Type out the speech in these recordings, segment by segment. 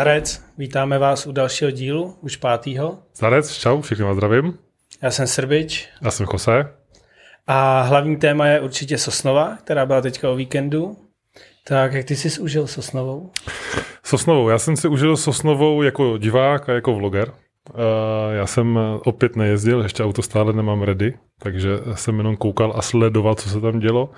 Zdarec, vítáme vás u dalšího dílu, už pátýho. Zdarec, čau, všechny vás zdravím. Já jsem Srbič. Já jsem Jose. A hlavní téma je určitě Sosnova, která byla teďka o víkendu. Tak jak ty jsi užil Sosnovou? Sosnovou, já jsem si užil Sosnovou jako divák a jako vloger. Uh, já jsem opět nejezdil, ještě auto stále nemám ready, takže jsem jenom koukal a sledoval, co se tam dělo.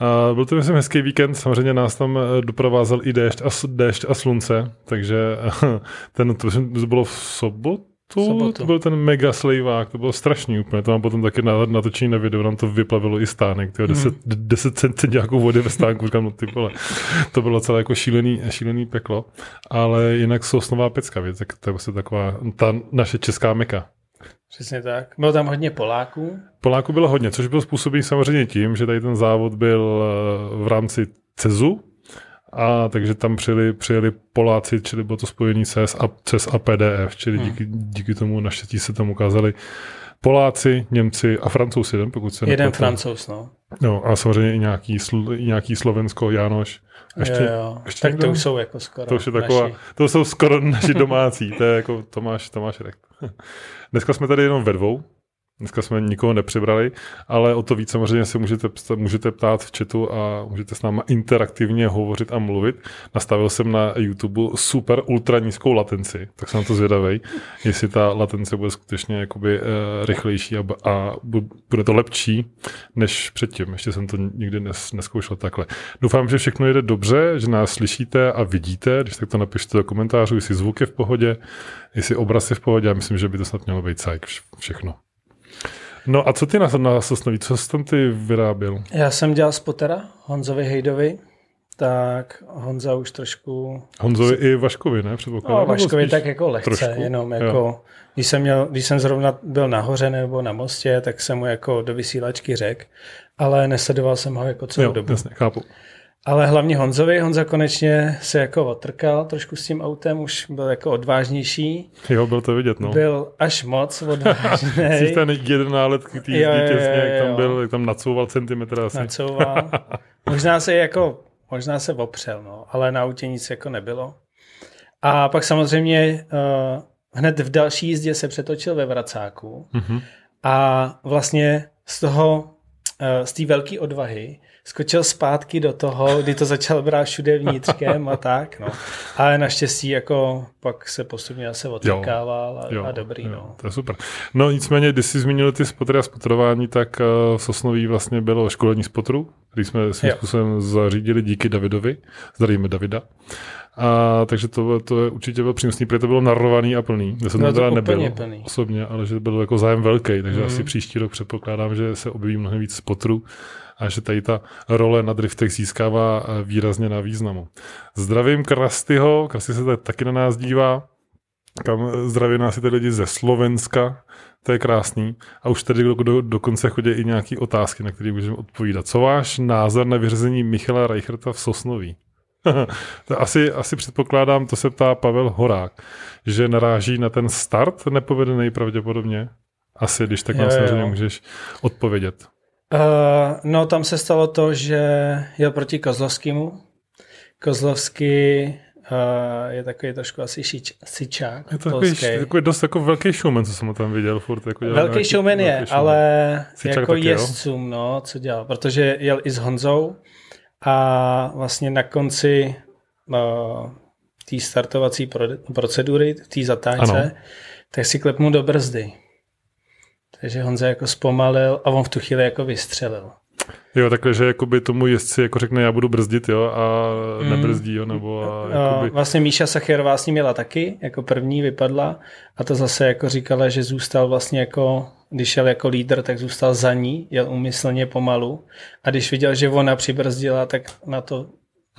A byl to, myslím, hezký víkend, samozřejmě nás tam eh, doprovázel i déšť a, déšť a slunce, takže ten, to, to bylo v sobotu, Sobotu. to byl ten mega slejvák, to bylo strašný úplně, to mám potom taky natočení na video, nám to vyplavilo i stánek, tyjo, 10, mm. 10 centiáků vody ve stánku, říkám, no ty vole, to bylo celé jako šílený, šílený peklo, ale jinak sosnová pecka, víc, tak to je vlastně taková ta naše česká meka. Přesně tak. Bylo tam hodně Poláků. Poláků bylo hodně, což byl způsobí samozřejmě tím, že tady ten závod byl eh, v rámci CEZu, a takže tam přijeli, přijeli Poláci, čili bylo to spojení CES a, CES a PDF, čili hmm. díky, díky tomu naštěstí se tam ukázali Poláci, Němci a Francouzi, jeden, pokud se Jeden Francouz, no. No a samozřejmě i nějaký, sl, i nějaký Slovensko, Jánoš. Ještě, jo, jo. Ještě tak někdo? to už jsou jako skoro To už je taková, naši. to jsou skoro naši domácí, to je jako Tomáš, Tomáš Rekt. Dneska jsme tady jenom ve dvou, Dneska jsme nikoho nepřibrali, ale o to víc samozřejmě se můžete, můžete ptát v chatu a můžete s náma interaktivně hovořit a mluvit. Nastavil jsem na YouTube super ultra nízkou latenci, tak jsem na to zvědavý, jestli ta latence bude skutečně jakoby, uh, rychlejší a, a bude to lepší než předtím. Ještě jsem to nikdy nes, neskoušel takhle. Doufám, že všechno jde dobře, že nás slyšíte a vidíte, když tak to napište do komentářů, jestli zvuk je v pohodě, jestli obraz je v pohodě. Já myslím, že by to snad mělo být cajk všechno. No a co ty na, na Sosnoví, co jsi tam ty vyráběl? Já jsem dělal spotera Honzovi Hejdovi, tak Honza už trošku... Honzovi i Vaškovi, ne? No, Vaškovi tak jako lehce, trošku? jenom jako... Když jsem, měl, když jsem zrovna byl nahoře nebo na mostě, tak jsem mu jako do vysílačky řekl, ale nesledoval jsem ho jako celou jo, dobu. Jasně, chápu. Ale hlavně Honzovi, Honza konečně se jako otrkal trošku s tím autem, už byl jako odvážnější. Jo, byl to vidět, no. Byl až moc odvážný. Jsi ten jeden nálet k té těsně, jak tam byl, jak tam nacouval centimetr asi. Nacouval. Možná se jako, možná se opřel, no, ale na autě nic jako nebylo. A pak samozřejmě uh, hned v další jízdě se přetočil ve vracáku mm-hmm. a vlastně z toho, uh, z té velké odvahy skočil zpátky do toho, kdy to začal brát všude vnitřkem a tak, no. Ale naštěstí jako pak se postupně zase odvykával a, jo, a dobrý, jo, no. To je super. No nicméně, když jsi zmínil ty spotry a spotrování, tak uh, v Sosnoví vlastně bylo školení spotru, který jsme svým jo. způsobem zařídili díky Davidovi. Zdravíme Davida. A, takže to, to je určitě bylo přínosný, protože to bylo narovaný a plný. Já jsem no, teda nebyl plný. osobně, ale že byl jako zájem velký, takže mm. asi příští rok předpokládám, že se objeví mnohem víc spotru a že tady ta role na driftech získává eh, výrazně na významu. Zdravím Krastyho, Krasty se taky na nás dívá, kam zdraví nás i ty lidi ze Slovenska, to je krásný. A už tady do, do, dokonce chodí i nějaké otázky, na které můžeme odpovídat. Co váš názor na vyřazení Michala Reicherta v Sosnoví? to asi, asi předpokládám, to se ptá Pavel Horák, že naráží na ten start nepovedený pravděpodobně. Asi, když tak nám samozřejmě můžeš odpovědět. Uh, no, tam se stalo to, že jel proti Kozlovskému. Kozlovský uh, je takový trošku asi šič, sičák. Je to takový, takový dost jako velký showman, co jsem ho tam viděl. Furt, jako velký nějaký, showman je, velký ale Sičák jako jezdcům, no, co dělal. Protože jel i s Honzou a vlastně na konci uh, té startovací procedury, té zatáčce, ano. tak si klepnul do brzdy. Takže Honza jako zpomalil a on v tu chvíli jako vystřelil. Jo, takhle, že jakoby tomu jezdci jako řekne, já budu brzdit, jo, a mm. nebrzdí, jo, nebo a jakoby... Vlastně Míša Sacherová s ním měla taky, jako první vypadla a to zase jako říkala, že zůstal vlastně jako, když šel jako lídr, tak zůstal za ní, jel umyslně pomalu a když viděl, že ona přibrzdila, tak na to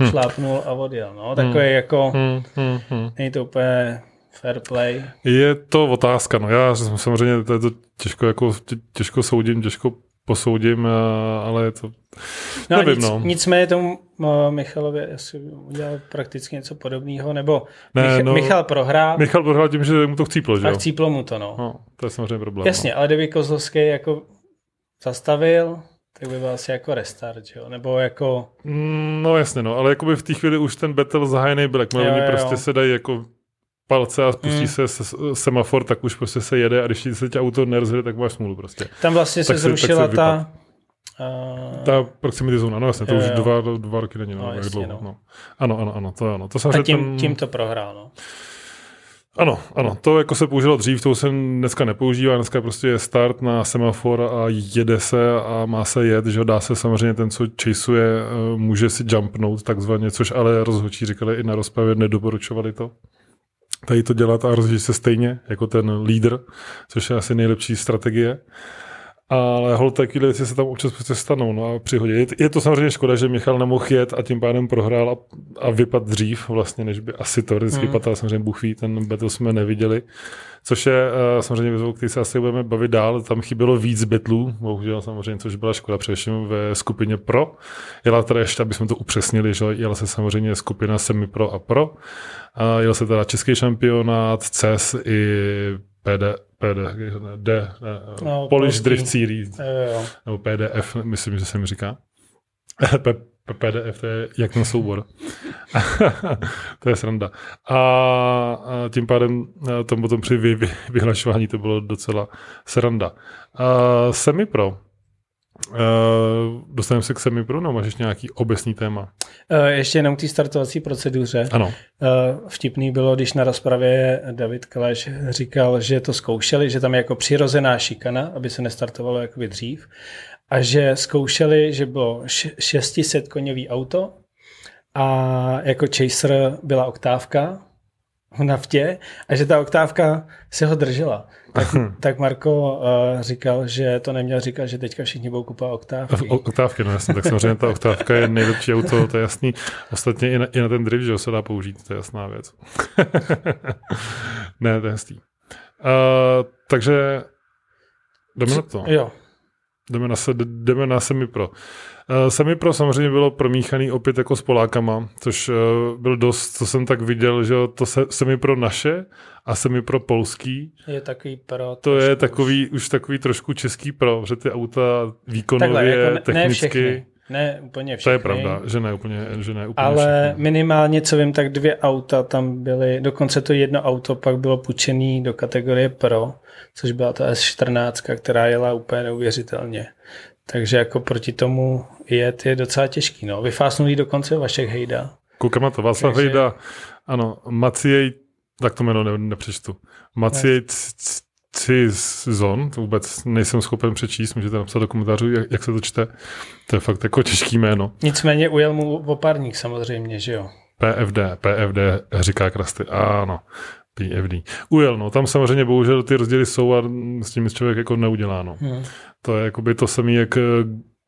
hm. šlápnul a odjel, no, takové hm. jako, hm, hm, hm. není to úplně Fair play. Je to otázka, no já samozřejmě to je to těžko, jako, těžko soudím, těžko posoudím, ale je to, no nevím, nic, no. Nicméně tomu Michalovi asi udělal prakticky něco podobného, nebo ne, Mich- no, Michal prohrál. Michal prohrál tím, že mu to chcíplo, že A chcíplo mu to, no. no. To je samozřejmě problém. Jasně, no. ale kdyby Kozlovský jako zastavil, tak by byl asi jako restart, jo? Nebo jako... Mm, no jasně, no, ale jakoby v té chvíli už ten battle zahájený byl, jakmile oni prostě se dají jako palce a spustí mm. se semafor, tak už prostě se jede a když se tě auto nerozjede, tak máš smůlu prostě. Tam vlastně tak se zrušila se, ta... Uh... Ta proximity zóna, no jasně, to jo, už jo. Dva, dva roky není, no, no, jasně, dlouho, no. no. Ano, ano, ano, to ano. To a tím, ten... tím to prohrál, no. Ano, ano, to jako se použilo dřív, to jsem dneska nepoužívá, dneska prostě je start na semafor a jede se a má se jet, že dá se samozřejmě ten, co chaseuje, eh, může si jumpnout takzvaně, což ale rozhodčí říkali i na rozpravě, nedoporučovali to tady to dělat a rozhodit se stejně jako ten lídr, což je asi nejlepší strategie. Ale hol takové věci se tam občas prostě stanou no a přihodí. Je, je, to samozřejmě škoda, že Michal nemohl jet a tím pádem prohrál a, a vypad dřív vlastně, než by asi teoreticky mm. padal. Samozřejmě Bůh ví, ten battle jsme neviděli. Což je uh, samozřejmě výzvou, který se asi budeme bavit dál. Tam chybělo víc betlů, bohužel samozřejmě, což byla škoda, především ve skupině Pro. Jela teda ještě, aby jsme to upřesnili, že jela se samozřejmě skupina Semi Pro a Pro. A jel se teda český šampionát, CES i PD, PD, D, no, Polish Drift Series, jo, nebo PDF, myslím, že se mi říká. PDF, to je jak ten soubor. to je sranda. A, a tím pádem tom potom při vy, vy, vyhlašování to bylo docela sranda. A Semipro, Uh, dostaneme se k semipro, no máš ještě nějaký obecný téma? Uh, ještě jenom k té startovací proceduře. Ano. Uh, vtipný bylo, když na rozpravě David Kaleš říkal, že to zkoušeli, že tam je jako přirozená šikana, aby se nestartovalo jakoby dřív a že zkoušeli, že bylo 600 koněvý auto a jako chaser byla oktávka v naftě a že ta oktávka se ho držela. Tak, tak Marko uh, říkal, že to neměl říkat, že teďka všichni budou kupovat oktávky. O, oktávky, no jasně, tak samozřejmě ta oktávka je nejlepší auto, to je jasný. Ostatně i na, i na ten drift, že se dá použít, to je jasná věc. ne, to je jasný. Uh, takže jdeme na to. Jo. Jdeme na, se, jdeme na Semipro. Uh, Semipro samozřejmě bylo promíchaný opět jako s Polákama, což uh, byl dost, co jsem tak viděl, že to se, Semipro naše a Semipro polský. Je takový pro. To je takový, už. už takový trošku český pro, že ty auta výkonově, Takhle, jako ne, technicky... Ne ne úplně všechny. To je pravda, že ne úplně, že ne úplně Ale všechny. minimálně, co vím, tak dvě auta tam byly, dokonce to jedno auto pak bylo půjčené do kategorie Pro, což byla ta S14, která jela úplně neuvěřitelně. Takže jako proti tomu jet je docela těžký. No. Vyfásnulý dokonce Vašek Hejda. Koukám na to, Václav Takže... Hejda, ano, Maciej, tak to jméno ne, nepřečtu. Maciej Cizon, to vůbec nejsem schopen přečíst, můžete napsat do komentářů, jak, jak se to čte. To je fakt jako těžký jméno. Nicméně ujel mu opárník samozřejmě, že jo? PFD, PFD říká Krasty, ano. PFD. Ujel, no, tam samozřejmě bohužel ty rozdíly jsou a s tím člověk jako neudělá, no. Hmm. To je jakoby to samé jak eh,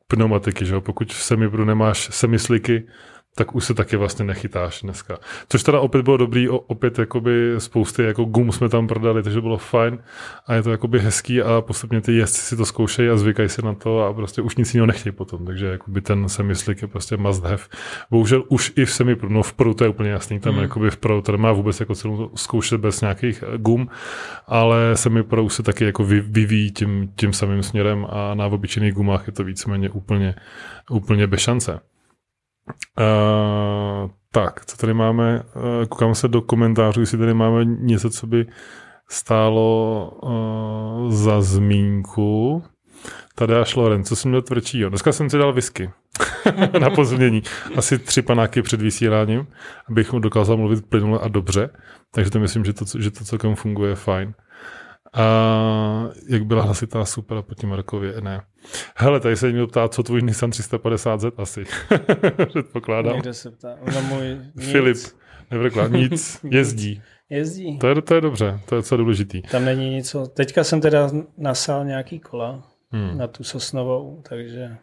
pneumatiky, že jo? Pokud v semipru nemáš semisliky, tak už se taky vlastně nechytáš dneska. Což teda opět bylo dobrý, opět jakoby spousty jako gum jsme tam prodali, takže bylo fajn a je to jakoby hezký a postupně ty jezdci si to zkoušejí a zvykají si na to a prostě už nic jiného nechtějí potom, takže jakoby ten semislik je prostě must have. Bohužel už i v semi no v pro to je úplně jasný, tam mm. jakoby v pro to nemá vůbec jako celou zkoušet bez nějakých eh, gum, ale semi pro už se taky jako vyvíjí tím, tím samým směrem a na obyčejných gumách je to víceméně úplně, úplně bez šance. Uh, tak, co tady máme? Uh, koukám se do komentářů, jestli tady máme něco, co by stálo uh, za zmínku. Tady až Loren, co jsem měl tvrdšího? Dneska jsem si dal whisky na pozmění. Asi tři panáky před vysíláním, abych mu dokázal mluvit plynule a dobře. Takže to myslím, že to, že to celkem funguje fajn. A jak byla hlasitá super proti Markově, ne. Hele, tady se někdo ptá, co tvůj Nissan 350Z asi. Předpokládám. Někdo se ptá. No můj Filip, nevrkla, nic, jezdí. Jezdí. To je, to je dobře, to je co důležitý. Tam není nic. Teďka jsem teda nasál nějaký kola hmm. na tu Sosnovou, takže...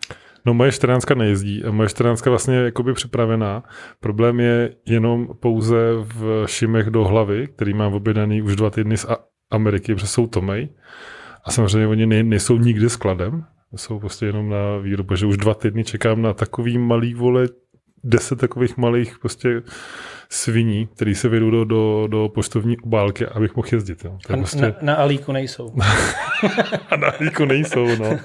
No moje 14 nejezdí. Moje 14 vlastně je jakoby připravená. Problém je jenom pouze v šimech do hlavy, který mám objednaný už dva týdny z Ameriky, protože jsou Tomej. A samozřejmě oni nej, nejsou nikdy skladem, jsou prostě jenom na výrobu, že už dva týdny čekám na takový malý vole, deset takových malých prostě sviní, který se vedou do, do, do poštovní obálky, abych mohl jezdit. Jo. To je prostě... na, na Alíku nejsou. a na Alíku nejsou, no.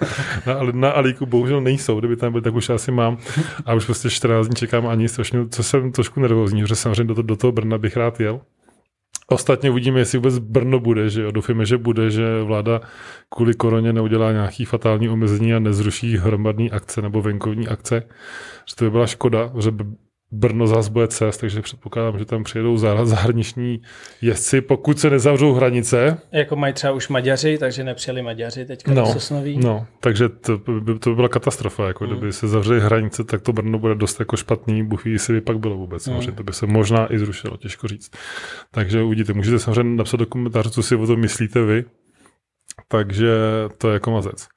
Na, na Alíku bohužel nejsou, kdyby tam byl, tak už asi mám. A už prostě 14 dní čekám ani strašně, co jsem trošku nervózní, protože samozřejmě do, do toho Brna bych rád jel. Ostatně uvidíme, jestli vůbec Brno bude, že jo. Doufujeme, že bude, že vláda kvůli koroně neudělá nějaký fatální omezení a nezruší hromadný akce nebo venkovní akce. Že to by byla škoda, že Brno zase bude cest, takže předpokládám, že tam přijedou zahraniční jezdci, pokud se nezavřou hranice. Jako mají třeba už Maďaři, takže nepřijeli Maďaři teďka no, Sosnoví. No, takže to by, to by byla katastrofa. Jako hmm. Kdyby se zavřely hranice, tak to Brno bude dost jako špatný. Bůh ví, jestli by pak bylo vůbec. Hmm. to by se možná i zrušilo, těžko říct. Takže uvidíte, můžete samozřejmě napsat do komentářů, co si o tom myslíte vy. Takže to je jako mazec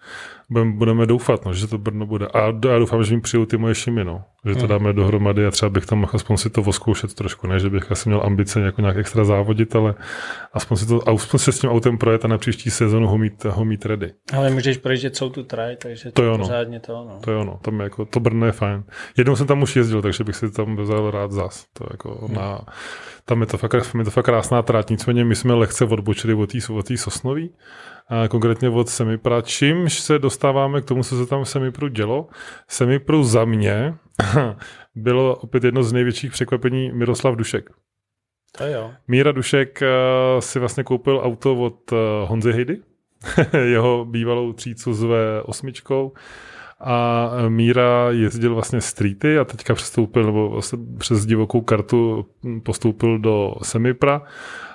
budeme doufat, no, že to Brno bude. A já doufám, že mi přijou ty moje šimy, no. že to hmm. dáme dohromady a třeba bych tam mohl aspoň si to voskoušet trošku, ne, že bych asi měl ambice jako nějak extra závodit, ale aspoň, si to, aspoň se s tím autem projet a na příští sezonu ho mít, ho mít ready. Ale můžeš projíždět celou tu traj, takže to, to je pořádně to. No. To je ono, tam je jako, to Brno je fajn. Jednou jsem tam už jezdil, takže bych si tam vzal rád zas. To jako hmm. na, tam je to, fakt, je to fakt krásná trať, nicméně my jsme lehce odbočili od té Sosnoví, a konkrétně od Semipra, čímž se dostáváme k tomu, co se tam v Semipru dělo. Semipru za mě bylo opět jedno z největších překvapení Miroslav Dušek. To jo. Míra Dušek uh, si vlastně koupil auto od uh, Honzy Hejdy, jeho bývalou třícu s V8 a Míra jezdil vlastně streety a teďka přestoupil, nebo vlastně přes divokou kartu postoupil do Semipra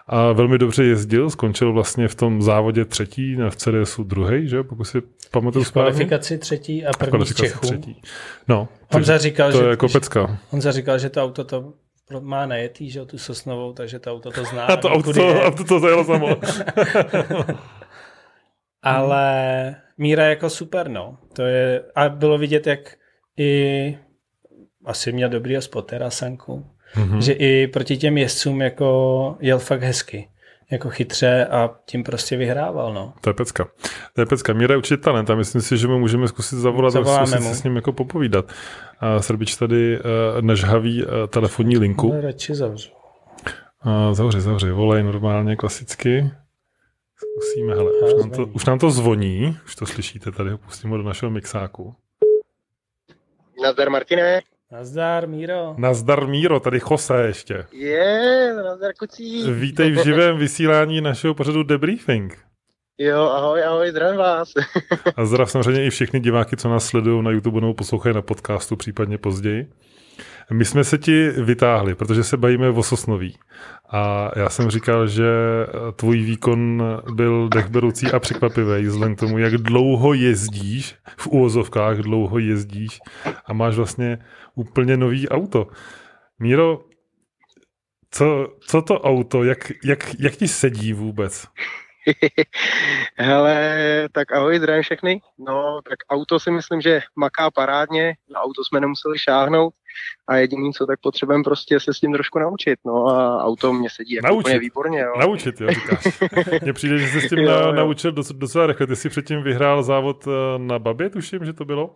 a velmi dobře jezdil, skončil vlastně v tom závodě třetí, v CDSu druhý, že pokud si pamatuju správně. kvalifikaci třetí a první z Čechů. Třetí. No, Honza říkal, to že, je jako pecka. Honza říkal, že to auto to má najetý, že tu Sosnovou, takže to auto to zná. A to auto, to, auto to zajelo samo. Ale Míra jako super, no. To je, a bylo vidět, jak i asi měl dobrý spotera Sanku mm-hmm. že i proti těm jezdcům jako jel fakt hezky jako chytře a tím prostě vyhrával. No. To je pecka. To je pecka. Míra je určitě talent a myslím si, že mu můžeme zkusit zavolat a zkusit se s ním jako popovídat. A Srbič tady uh, nežhaví uh, telefonní linku. Ale radši zavřu. Uh, zavři, zavři. Volej normálně, klasicky. Zkusíme, hele, už nám, to, už nám to zvoní, už to slyšíte, tady ho pustíme do našeho mixáku. Nazdar, Martine. Nazdar, Míro. Nazdar, Míro, tady Jose ještě. Je, nazdar, kucí. Vítej v živém vysílání našeho pořadu Debriefing. Jo, ahoj, ahoj, zdravím vás. A zdrav samozřejmě i všechny diváky, co nás sledují na YouTube nebo poslouchají na podcastu, případně později. My jsme se ti vytáhli, protože se bavíme o Sosnoví. A já jsem říkal, že tvůj výkon byl dechberoucí a překvapivý, vzhledem k tomu, jak dlouho jezdíš, v úvozovkách dlouho jezdíš a máš vlastně úplně nový auto. Míro, co, co to auto, jak, jak, jak ti sedí vůbec? Hele, tak ahoj, zdravím všechny. No, tak auto si myslím, že maká parádně, na auto jsme nemuseli šáhnout a jediný, co tak potřebujeme prostě se s tím trošku naučit. No a auto mě sedí jako naučit. úplně výborně. Jo. Naučit, jo, říkáš. Mně přijde, že se s tím jo, na, jo. naučil docela rychle. Ty jsi předtím vyhrál závod eh, na Babě, tuším, že to bylo?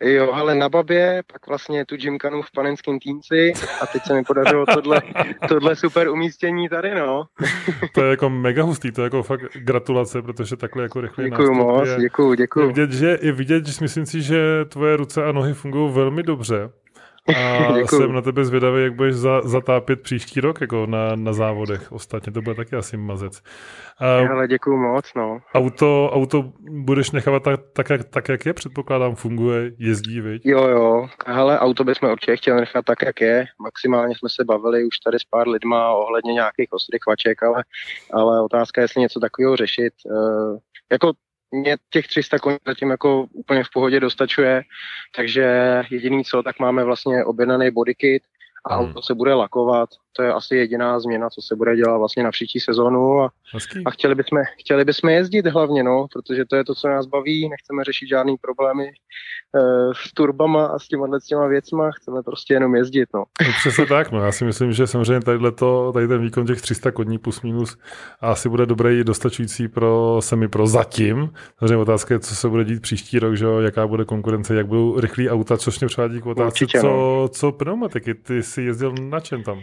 Jo, ale na Babě, pak vlastně tu Gymkanu v panenském týmci a teď se mi podařilo tohle, tohle super umístění tady, no. To je jako mega hustý, to je jako fakt gratulace, protože takhle jako rychle Děkuju moc, děkuju, děkuju. Je vidět, že, je vidět, že myslím si, že tvoje ruce a nohy fungují velmi dobře a jsem na tebe zvědavý, jak budeš za, zatápět příští rok jako na, na závodech. Ostatně to bude taky asi mazec. Uh, Ale děkuju moc, no. Auto, auto budeš nechávat tak, tak, jak, tak, jak je, předpokládám, funguje, jezdí, viď? Jo, jo. Hele, auto bychom určitě chtěli nechat tak, jak je. Maximálně jsme se bavili už tady s pár lidma ohledně nějakých ostrych ale, ale otázka je, jestli něco takového řešit. Uh, jako mě těch 300 koní zatím jako úplně v pohodě dostačuje, takže jediný co, tak máme vlastně objednaný bodykit a hmm. auto se bude lakovat. To je asi jediná změna, co se bude dělat vlastně na příští sezónu a, a chtěli, bychom, chtěli bychom jezdit hlavně, no, protože to je to, co nás baví, nechceme řešit žádný problémy s turbama a s těma, s těma věcma, chceme prostě jenom jezdit, no. no přesně tak, no, já si myslím, že samozřejmě tady, to, tady ten výkon těch 300 koní plus minus asi bude dobrý dostačující pro semi pro zatím. Samozřejmě otázka je, co se bude dít příští rok, že jo, jaká bude konkurence, jak budou rychlí auta, což mě převádí k otázce, Určitě, co, no. co pneumatiky, ty jsi jezdil na čem tam?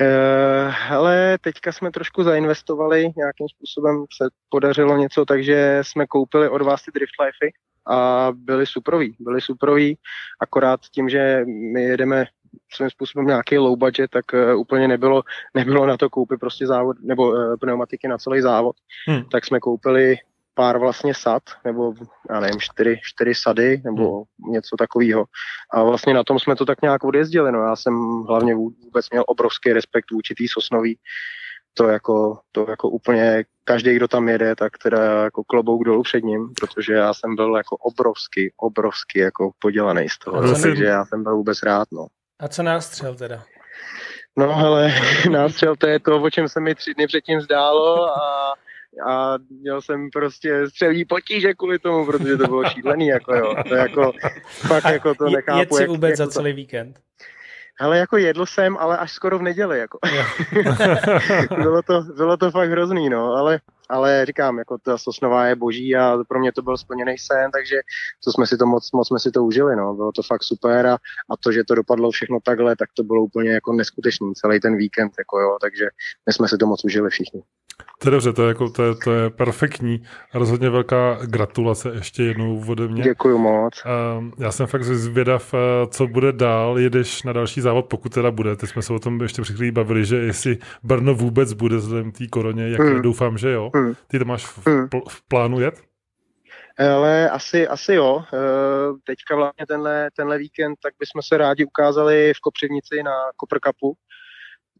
Uh, hele, teďka jsme trošku zainvestovali, nějakým způsobem se podařilo něco, takže jsme koupili od vás ty Drift Lifey a byli suprový, byli suprový, akorát tím, že my jedeme svým způsobem nějaký low budget, tak uh, úplně nebylo, nebylo na to koupit prostě závod, nebo uh, pneumatiky na celý závod, hmm. tak jsme koupili pár vlastně sad, nebo já nevím, čtyři, čtyři sady, nebo hmm. něco takového. A vlastně na tom jsme to tak nějak odjezdili. No já jsem hlavně vůbec měl obrovský respekt vůči tý Sosnový. To jako, to jako úplně každý, kdo tam jede, tak teda jako klobouk dolů před ním, protože já jsem byl jako obrovský, obrovský jako podělaný z toho, no, takže já jsem byl vůbec rád, no. A co nástřel teda? No hele, nástřel to je to, o čem se mi tři dny předtím zdálo a a měl jsem prostě střelní potíže kvůli tomu, protože to bylo šílený, jako jo. To jako, fakt jako to nechápu. Jet si vůbec jak, za jako celý to... víkend? Ale jako jedl jsem, ale až skoro v neděli, jako. bylo, to, bylo to fakt hrozný, no, ale, ale říkám, jako ta Sosnová je boží a pro mě to byl splněný sen, takže to jsme si to moc, moc jsme si to užili, no, bylo to fakt super a, a to, že to dopadlo všechno takhle, tak to bylo úplně jako neskutečný celý ten víkend, jako jo, takže my jsme si to moc užili všichni. To je dobře, to je, jako, to je, to je perfektní. Rozhodně velká gratulace ještě jednou ode mě. Děkuji moc. Já jsem fakt zvědav, eh, co bude dál. Jedeš na další závod, pokud teda bude. Teď jsme se o tom ještě chvíli bavili, že jestli Brno vůbec bude vzhledem té koroně, jak hmm. doufám, že jo. Hmm. Ty to máš v, hmm. pl- v plánu jet? Ale asi, asi jo. Eh, teďka vlastně tenhle, tenhle víkend, tak bychom se rádi ukázali v Kopřivnici na Copper Cupu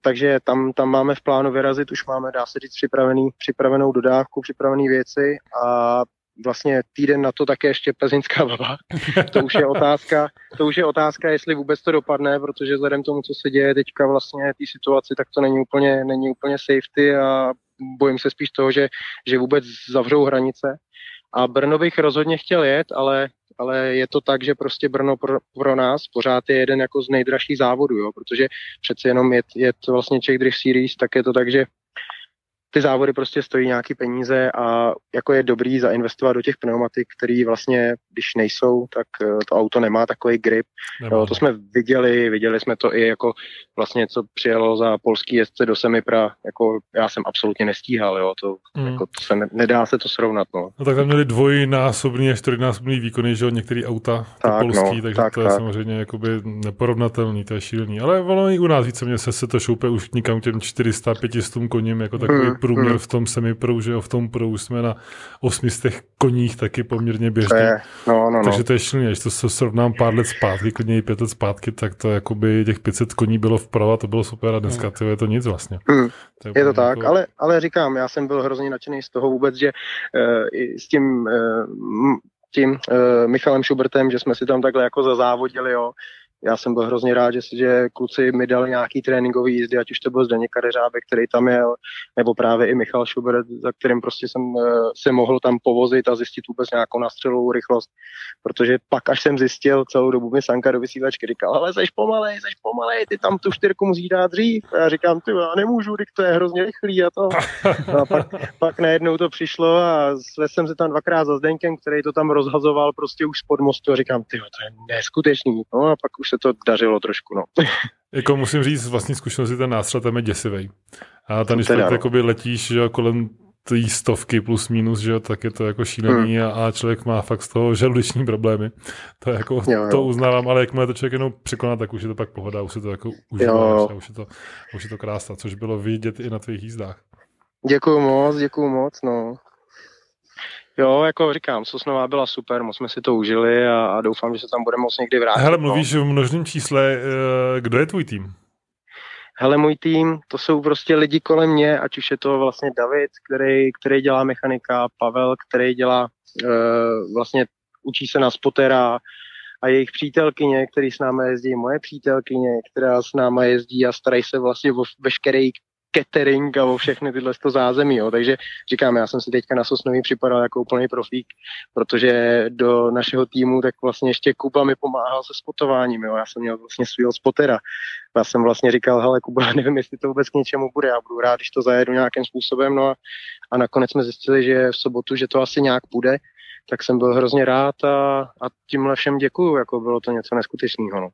takže tam, tam máme v plánu vyrazit, už máme, dá se říct, připravený, připravenou dodávku, připravené věci a vlastně týden na to také ještě plzeňská baba. To už je otázka, to už je otázka, jestli vůbec to dopadne, protože vzhledem tomu, co se děje teďka vlastně té situaci, tak to není úplně, není úplně safety a bojím se spíš toho, že, že vůbec zavřou hranice. A Brno bych rozhodně chtěl jet, ale ale je to tak, že prostě Brno pro, pro nás pořád je jeden jako z nejdražších závodů, jo, protože přece jenom je, je to vlastně Czech Drift Series, tak je to tak, že ty závody prostě stojí nějaký peníze a jako je dobrý zainvestovat do těch pneumatik, který vlastně, když nejsou, tak eh, to auto nemá takový grip. Jo, to jsme viděli, viděli jsme to i jako vlastně, co přijelo za polský jezdce do Semipra, jako já jsem absolutně nestíhal, jo, to, mm. jako, to se ne, nedá se to srovnat, no. No tak tam měli dvojnásobný a čtyřnásobný výkony, že jo, některý auta, tak, polský, no, takže tak, to je tak. samozřejmě jakoby neporovnatelný, to je šílený, ale ono i u nás víceméně se, se to šoupe už nikam těm 400, 500 koním, jako takový hmm průměr hmm. v tom semi-pro, že jo, v tom pro jsme na 800 koních taky poměrně běžně. je, no, no, no. Takže to je šilný, když to se srovnám pár let zpátky, klidně i pět let zpátky, tak to jakoby těch 500 koní bylo vpravo a to bylo super a dneska hmm. to je to nic vlastně. Hmm. To je, je to tak, jako... ale, ale říkám, já jsem byl hrozně nadšený z toho vůbec, že uh, i s tím uh, tím uh, Michalem Schubertem, že jsme si tam takhle jako zazávodili, jo, já jsem byl hrozně rád, že, že kluci mi dali nějaký tréninkový jízdy, ať už to byl Zdeněk Kadeřábek, který tam jel, nebo právě i Michal Schubert, za kterým prostě jsem uh, se mohl tam povozit a zjistit vůbec nějakou nastřelovou rychlost, protože pak, až jsem zjistil, celou dobu mi Sanka do vysílačky říkal, ale seš pomalej, seš pomalej, ty tam tu čtyřku musíš dát dřív. A já říkám, ty já nemůžu, teď to je hrozně rychlý a to. No a pak, pak najednou to přišlo a svesl jsem se tam dvakrát za Zdenkem, který to tam rozhazoval prostě už spod mostu a říkám, ty to je neskutečný. No a pak už se to dařilo trošku, no. Jako musím říct, vlastní zkušenosti ten nástřel tam je děsivý. A tam, když teda, no. jakoby letíš že kolem té stovky plus minus, že tak je to jako šílený hmm. a, a člověk má fakt z toho žaludeční problémy. To je jako, jo, jo. to uznávám, ale jakmile to člověk jenom překoná, tak už je to pak pohoda, už se to jako užíváš a už je to, už je to krásná, což bylo vidět i na tvých jízdách. Děkuju moc, děkuju moc, no. Jo, jako říkám, Sosnová byla super, moc jsme si to užili a, a doufám, že se tam budeme moc někdy vrátit. Hele, no. mluvíš no. v množném čísle, eh, kdo je tvůj tým? Hele, můj tým, to jsou prostě lidi kolem mě, ať už je to vlastně David, který, který dělá mechanika, Pavel, který dělá uh, vlastně, učí se na spotera a jejich přítelkyně, který s námi jezdí, moje přítelkyně, která s náma jezdí a starají se vlastně o veškerý catering a o všechny tyhle to zázemí. Jo. Takže říkám, já jsem si teďka na Sosnový připadal jako úplný profík, protože do našeho týmu tak vlastně ještě Kuba mi pomáhal se spotováním. Jo. Já jsem měl vlastně svého spotera. Já jsem vlastně říkal, hele Kuba, nevím, jestli to vůbec k něčemu bude. Já budu rád, když to zajedu nějakým způsobem. No a, a nakonec jsme zjistili, že v sobotu, že to asi nějak bude tak jsem byl hrozně rád a, a tímhle všem děkuju, jako bylo to něco neskutečného. No.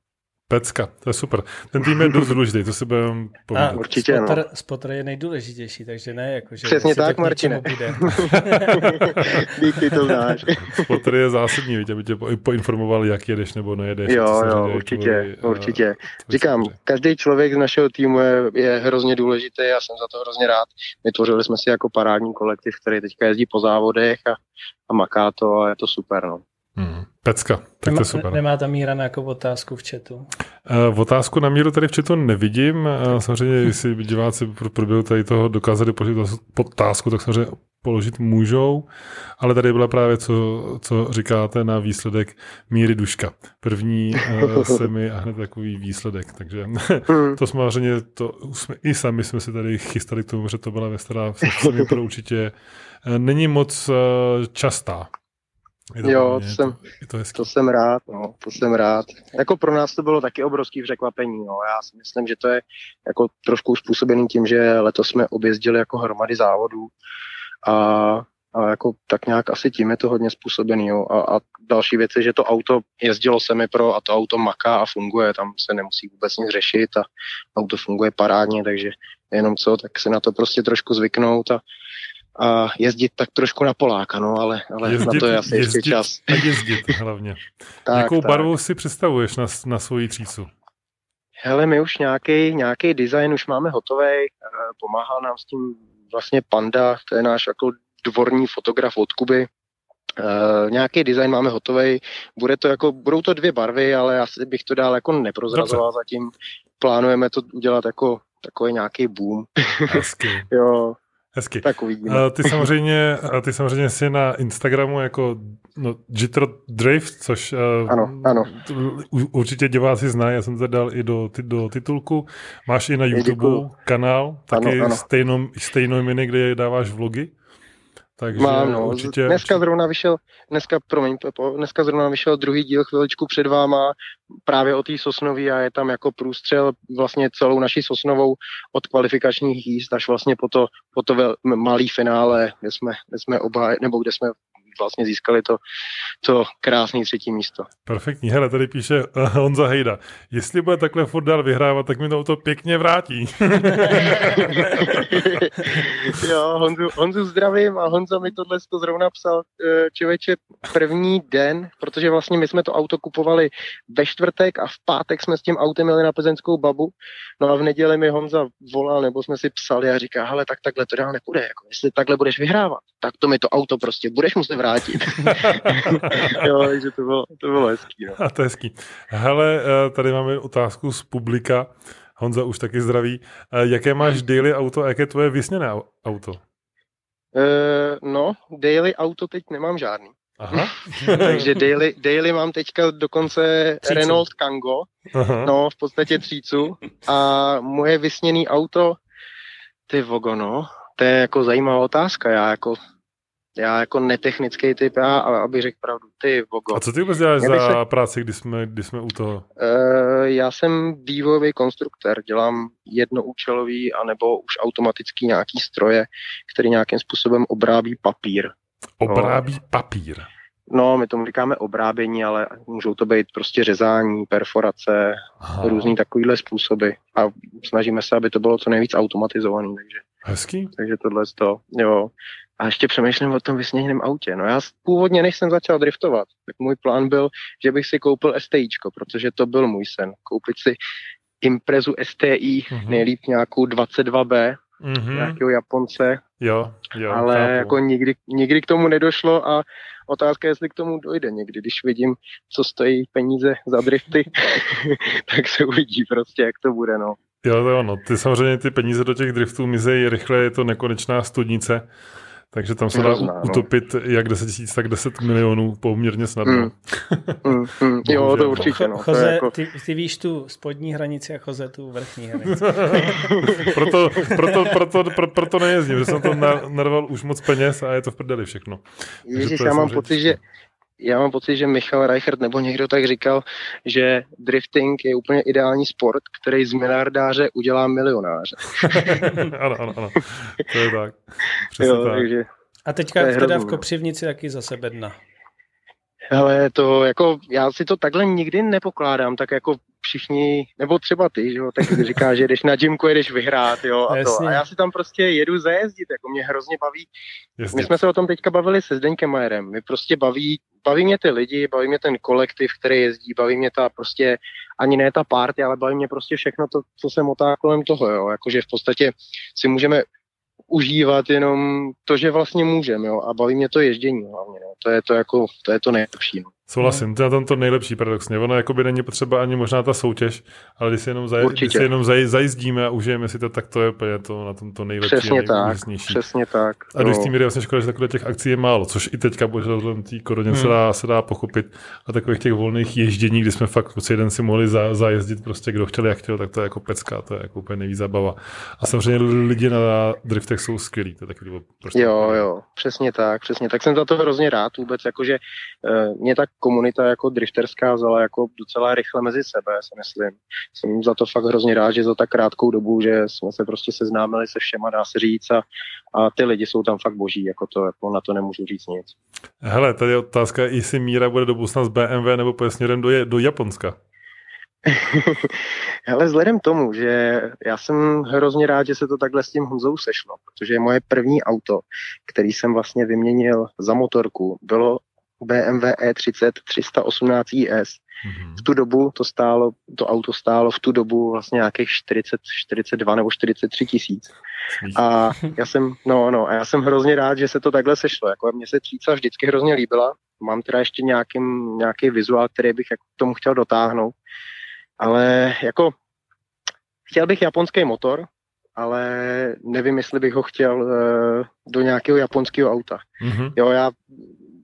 Pecka, to je super. Ten tým je dost důležitý, to si budeme povídat. A určitě, spotter, no. spotter je nejdůležitější, takže ne, jako, že Přesně tak, Martine. Díky, to znáš. spotter je zásadní, víte, aby tě poinformoval, jak jedeš nebo nejedeš. Jo, jo, určitě, tvoj, určitě. Říkám, super. každý člověk z našeho týmu je, je hrozně důležitý a jsem za to hrozně rád. Vytvořili jsme si jako parádní kolektiv, který teďka jezdí po závodech a, a maká to a je to super, no. Hmm. Pecka, tak Nemá, to je super. Nemá tam Míra na jako otázku v chatu? Uh, otázku na Míru tady v chatu nevidím. Uh, samozřejmě, jestli diváci pro průběhu tady toho dokázali položit otázku, tak samozřejmě položit můžou, ale tady byla právě, co, co říkáte na výsledek Míry Duška. První uh, semi a hned takový výsledek, takže hmm. to samozřejmě, to jsme, i sami jsme si tady chystali k tomu, že to byla věc, která pro určitě není moc častá. Je to jo, to jsem, je to, to jsem rád, no, to jsem rád. Jako pro nás to bylo taky obrovský překvapení, no. Já si myslím, že to je jako trošku způsobený tím, že letos jsme objezdili jako hromady závodů a, a jako tak nějak asi tím je to hodně způsobený, jo. A, a další věc je, že to auto jezdilo se mi pro a to auto maká a funguje, tam se nemusí vůbec nic řešit a auto funguje parádně, takže jenom co, tak se na to prostě trošku zvyknout a a jezdit tak trošku na Poláka, no, ale, ale jezdit, na to je asi jezdit, ještě čas. A jezdit hlavně. tak, Jakou tak. barvu si představuješ na, na svoji třícu? Hele, my už nějaký nějaký design už máme hotový, eh, pomáhá nám s tím vlastně Panda, to je náš jako dvorní fotograf od Kuby. Uh, nějaký design máme hotový, bude to jako, budou to dvě barvy, ale asi bych to dál jako neprozrazoval Dobře. zatím. Plánujeme to udělat jako takový nějaký boom. jo, Hezky. Tak uvidíme. Ty samozřejmě, ty samozřejmě jsi na Instagramu jako no, Jitro Drift, což ano, ano. určitě diváci znají, já jsem to dal i do, do titulku. Máš i na YouTube Děkuju. kanál, taky ano, ano. stejnou, stejnou jmény, kde dáváš vlogy. Takže Mám, no. určitě... Dneska zrovna vyšel, dneska, promiň, Pepo, dneska zrovna vyšel druhý díl chviličku před váma právě o té Sosnový a je tam jako průstřel vlastně celou naší Sosnovou od kvalifikačních jízd až vlastně po to, po to malý finále, kde jsme, kde jsme oba, nebo kde jsme vlastně získali to, to krásné třetí místo. Perfektní. Hele, tady píše uh, Honza Hejda. Jestli bude takhle furt dál vyhrávat, tak mi to auto pěkně vrátí. jo, Honzu, Honzu zdravím a Honza mi tohle to zrovna psal eh, člověče první den, protože vlastně my jsme to auto kupovali ve čtvrtek a v pátek jsme s tím autem jeli na plzeňskou babu. No a v neděli mi Honza volal, nebo jsme si psali a říká, hele, tak takhle to dál nepůjde. Jako, jestli takhle budeš vyhrávat, tak to mi to auto prostě budeš muset vrátit vrátit. jo, takže to bylo, to bylo hezký. No. A to je hezký. Hele, eh, tady máme otázku z publika. Honza už taky zdraví. Eh, jaké máš daily auto a jaké tvoje vysněné auto? Uh, no, daily auto teď nemám žádný. Aha. Takže daily, daily mám teďka dokonce třícu. Renault Kango, Aha. no v podstatě třícu a moje vysněné auto, ty vogo, no, to je jako zajímavá otázka, já jako já jako netechnický typ, já, abych řekl pravdu, ty vogo. A co ty vůbec děláš za se... práci, když jsme, když jsme u toho? Uh, já jsem vývojový konstruktor, dělám jednoúčelový anebo už automatický nějaký stroje, který nějakým způsobem obrábí papír. Obrábí no. papír? No, my tomu říkáme obrábění, ale můžou to být prostě řezání, perforace, Aha. různý takovýhle způsoby. A snažíme se, aby to bylo co nejvíc automatizované. Takže, Hezký. Takže tohle to, jo. A ještě přemýšlím o tom vysněném autě. No já původně, než jsem začal driftovat, tak můj plán byl, že bych si koupil STIčko, protože to byl můj sen. Koupit si Imprezu STI, mm-hmm. nejlíp nějakou 22B, mm-hmm. nějakého Japonce. Jo, jo. Ale chápu. jako nikdy, nikdy k tomu nedošlo a otázka je, jestli k tomu dojde někdy. Když vidím, co stojí peníze za drifty, tak se uvidí prostě, jak to bude, no. Jo, to jo, no. Ty samozřejmě ty peníze do těch driftů mizejí rychle, je to nekonečná studnice. Takže tam se dá Hrozná, no. utopit no. jak 10 tisíc, tak 10 milionů poměrně snadno. Mm. Mm, mm. jo, to určitě. No. Choze, to jako... ty, ty víš tu spodní hranici a Choze tu vrchní hranici. proto, proto, proto, pro, proto nejezdím, že jsem to narval už moc peněz a je to v prdeli všechno. Ježíš, já mám pocit, že já mám pocit, že Michal Reichert nebo někdo tak říkal, že drifting je úplně ideální sport, který z miliardáře udělá milionáře. ano, ano, ano. To je tak. Přesně jo, tak. Takže A teďka teda hrozný, v. Kopřivnici taky za sebe dna. Ale to jako, já si to takhle nikdy nepokládám, tak jako všichni, nebo třeba ty, že jo, tak říká, že jdeš na gymku, jedeš vyhrát, jo, a to. A já si tam prostě jedu zajezdit, jako mě hrozně baví. Jasně. My jsme se o tom teďka bavili se Zdeňkem Majerem. My prostě baví, baví mě ty lidi, baví mě ten kolektiv, který jezdí, baví mě ta prostě, ani ne ta party, ale baví mě prostě všechno to, co se motá kolem toho, jo. Jakože v podstatě si můžeme užívat jenom to, že vlastně můžeme, jo, a baví mě to ježdění hlavně, no. to je to jako, to je to nejlepší, no. Souhlasím, to je na tom to nejlepší paradoxně. Ono jakoby není potřeba ani možná ta soutěž, ale když si jenom, zaj, když si jenom zaj, zajízdíme a užijeme si to, tak to je úplně to na tom to nejlepší přesně tak, přesně tak. A do jistý míry vlastně škoda, že takhle těch akcí je málo, což i teďka bohužel vzhledem té koroně hmm. se, dá, se dá pochopit. A takových těch volných ježdění, kdy jsme fakt celý den si mohli za, zajezdit prostě kdo chtěl, jak chtěl, tak to je jako pecka, to je jako úplně nejvíc zabava. A samozřejmě lidi na driftech jsou skvělí, to je takový prostě Jo, jo, přesně tak, přesně tak. Jsem za to hrozně rád vůbec, jakože uh, mě tak komunita jako drifterská vzala jako docela rychle mezi sebe, si myslím. Jsem za to fakt hrozně rád, že za tak krátkou dobu, že jsme se prostě seznámili se všema, dá se říct, a, a ty lidi jsou tam fakt boží, jako to, jako na to nemůžu říct nic. Hele, tady je otázka, jestli Míra bude do budoucna z BMW nebo pojď směrem do, do Japonska. Hele, vzhledem tomu, že já jsem hrozně rád, že se to takhle s tím Honzou sešlo, protože moje první auto, který jsem vlastně vyměnil za motorku, bylo BMW E30 318 IS. Mm-hmm. V tu dobu to stálo, to auto stálo v tu dobu vlastně nějakých 40, 42 nebo 43 tisíc. A já jsem, no, no, a já jsem hrozně rád, že se to takhle sešlo. Jako mně se tříca vždycky hrozně líbila. Mám teda ještě nějaký, nějaký vizuál, který bych jako tomu chtěl dotáhnout. Ale jako chtěl bych japonský motor, ale nevím, jestli bych ho chtěl uh, do nějakého japonského auta. Mm-hmm. Jo, já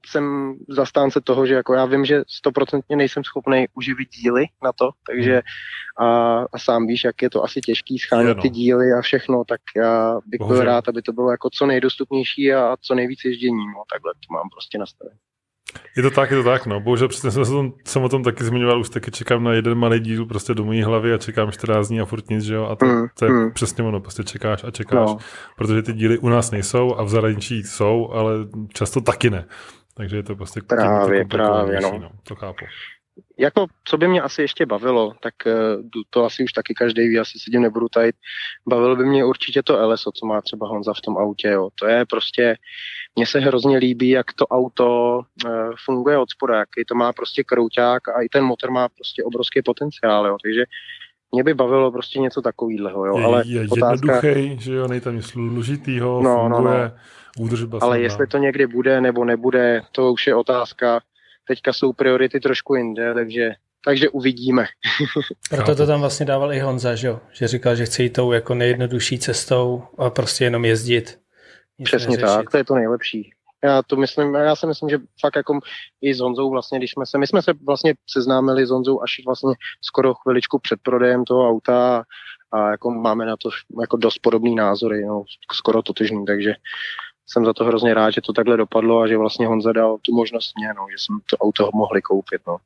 jsem zastánce toho, že jako já vím, že stoprocentně nejsem schopný uživit díly na to, takže hmm. a, a sám víš, jak je to asi těžký schánět ty díly a všechno, tak já bych Bohužel. byl rád, aby to bylo jako co nejdostupnější a co nejvíc ježdění, no takhle to mám prostě nastavené. Je to tak, je to tak, no. Bohužel přesně jsem, tom, jsem o tom taky zmiňoval, už taky čekám na jeden malý díl prostě do mojí hlavy a čekám 14 dní a furt nic, že jo. A to, mm, to je mm. přesně ono, prostě čekáš a čekáš, no. protože ty díly u nás nejsou a v zahraničí jsou, ale často taky ne. Takže je to prostě právě, právě, no. no. To chápu. Jako, co by mě asi ještě bavilo, tak eh, to asi už taky každý ví, asi se tím nebudu tajit. Bavilo by mě určitě to LSO, co má třeba Honza v tom autě. Jo. To je prostě, mně se hrozně líbí, jak to auto uh, funguje od spoda, jaký to má prostě krouťák a i ten motor má prostě obrovský potenciál. Jo. Takže mě by bavilo prostě něco takového. Jo. Ale je, je otázka... jednoduchý, že jo, nejtam nic složitýho, no, funguje. No, no údržba. Ale jestli to někdy bude nebo nebude, to už je otázka. Teďka jsou priority trošku jinde, takže takže uvidíme. Proto to tam vlastně dával i Honza, že, jo? že říkal, že chce jít tou jako nejjednodušší cestou a prostě jenom jezdit. Přesně neřešit. tak, to je to nejlepší. Já to myslím, já si myslím, že fakt jako i s Honzou vlastně, když jsme se, my jsme se vlastně seznámili s Honzou až vlastně skoro chviličku před prodejem toho auta a jako máme na to jako dost podobný názory, no, skoro totožný, takže jsem za to hrozně rád, že to takhle dopadlo a že vlastně Honza dal tu možnost mě, no, že jsem to auto mohli koupit. No.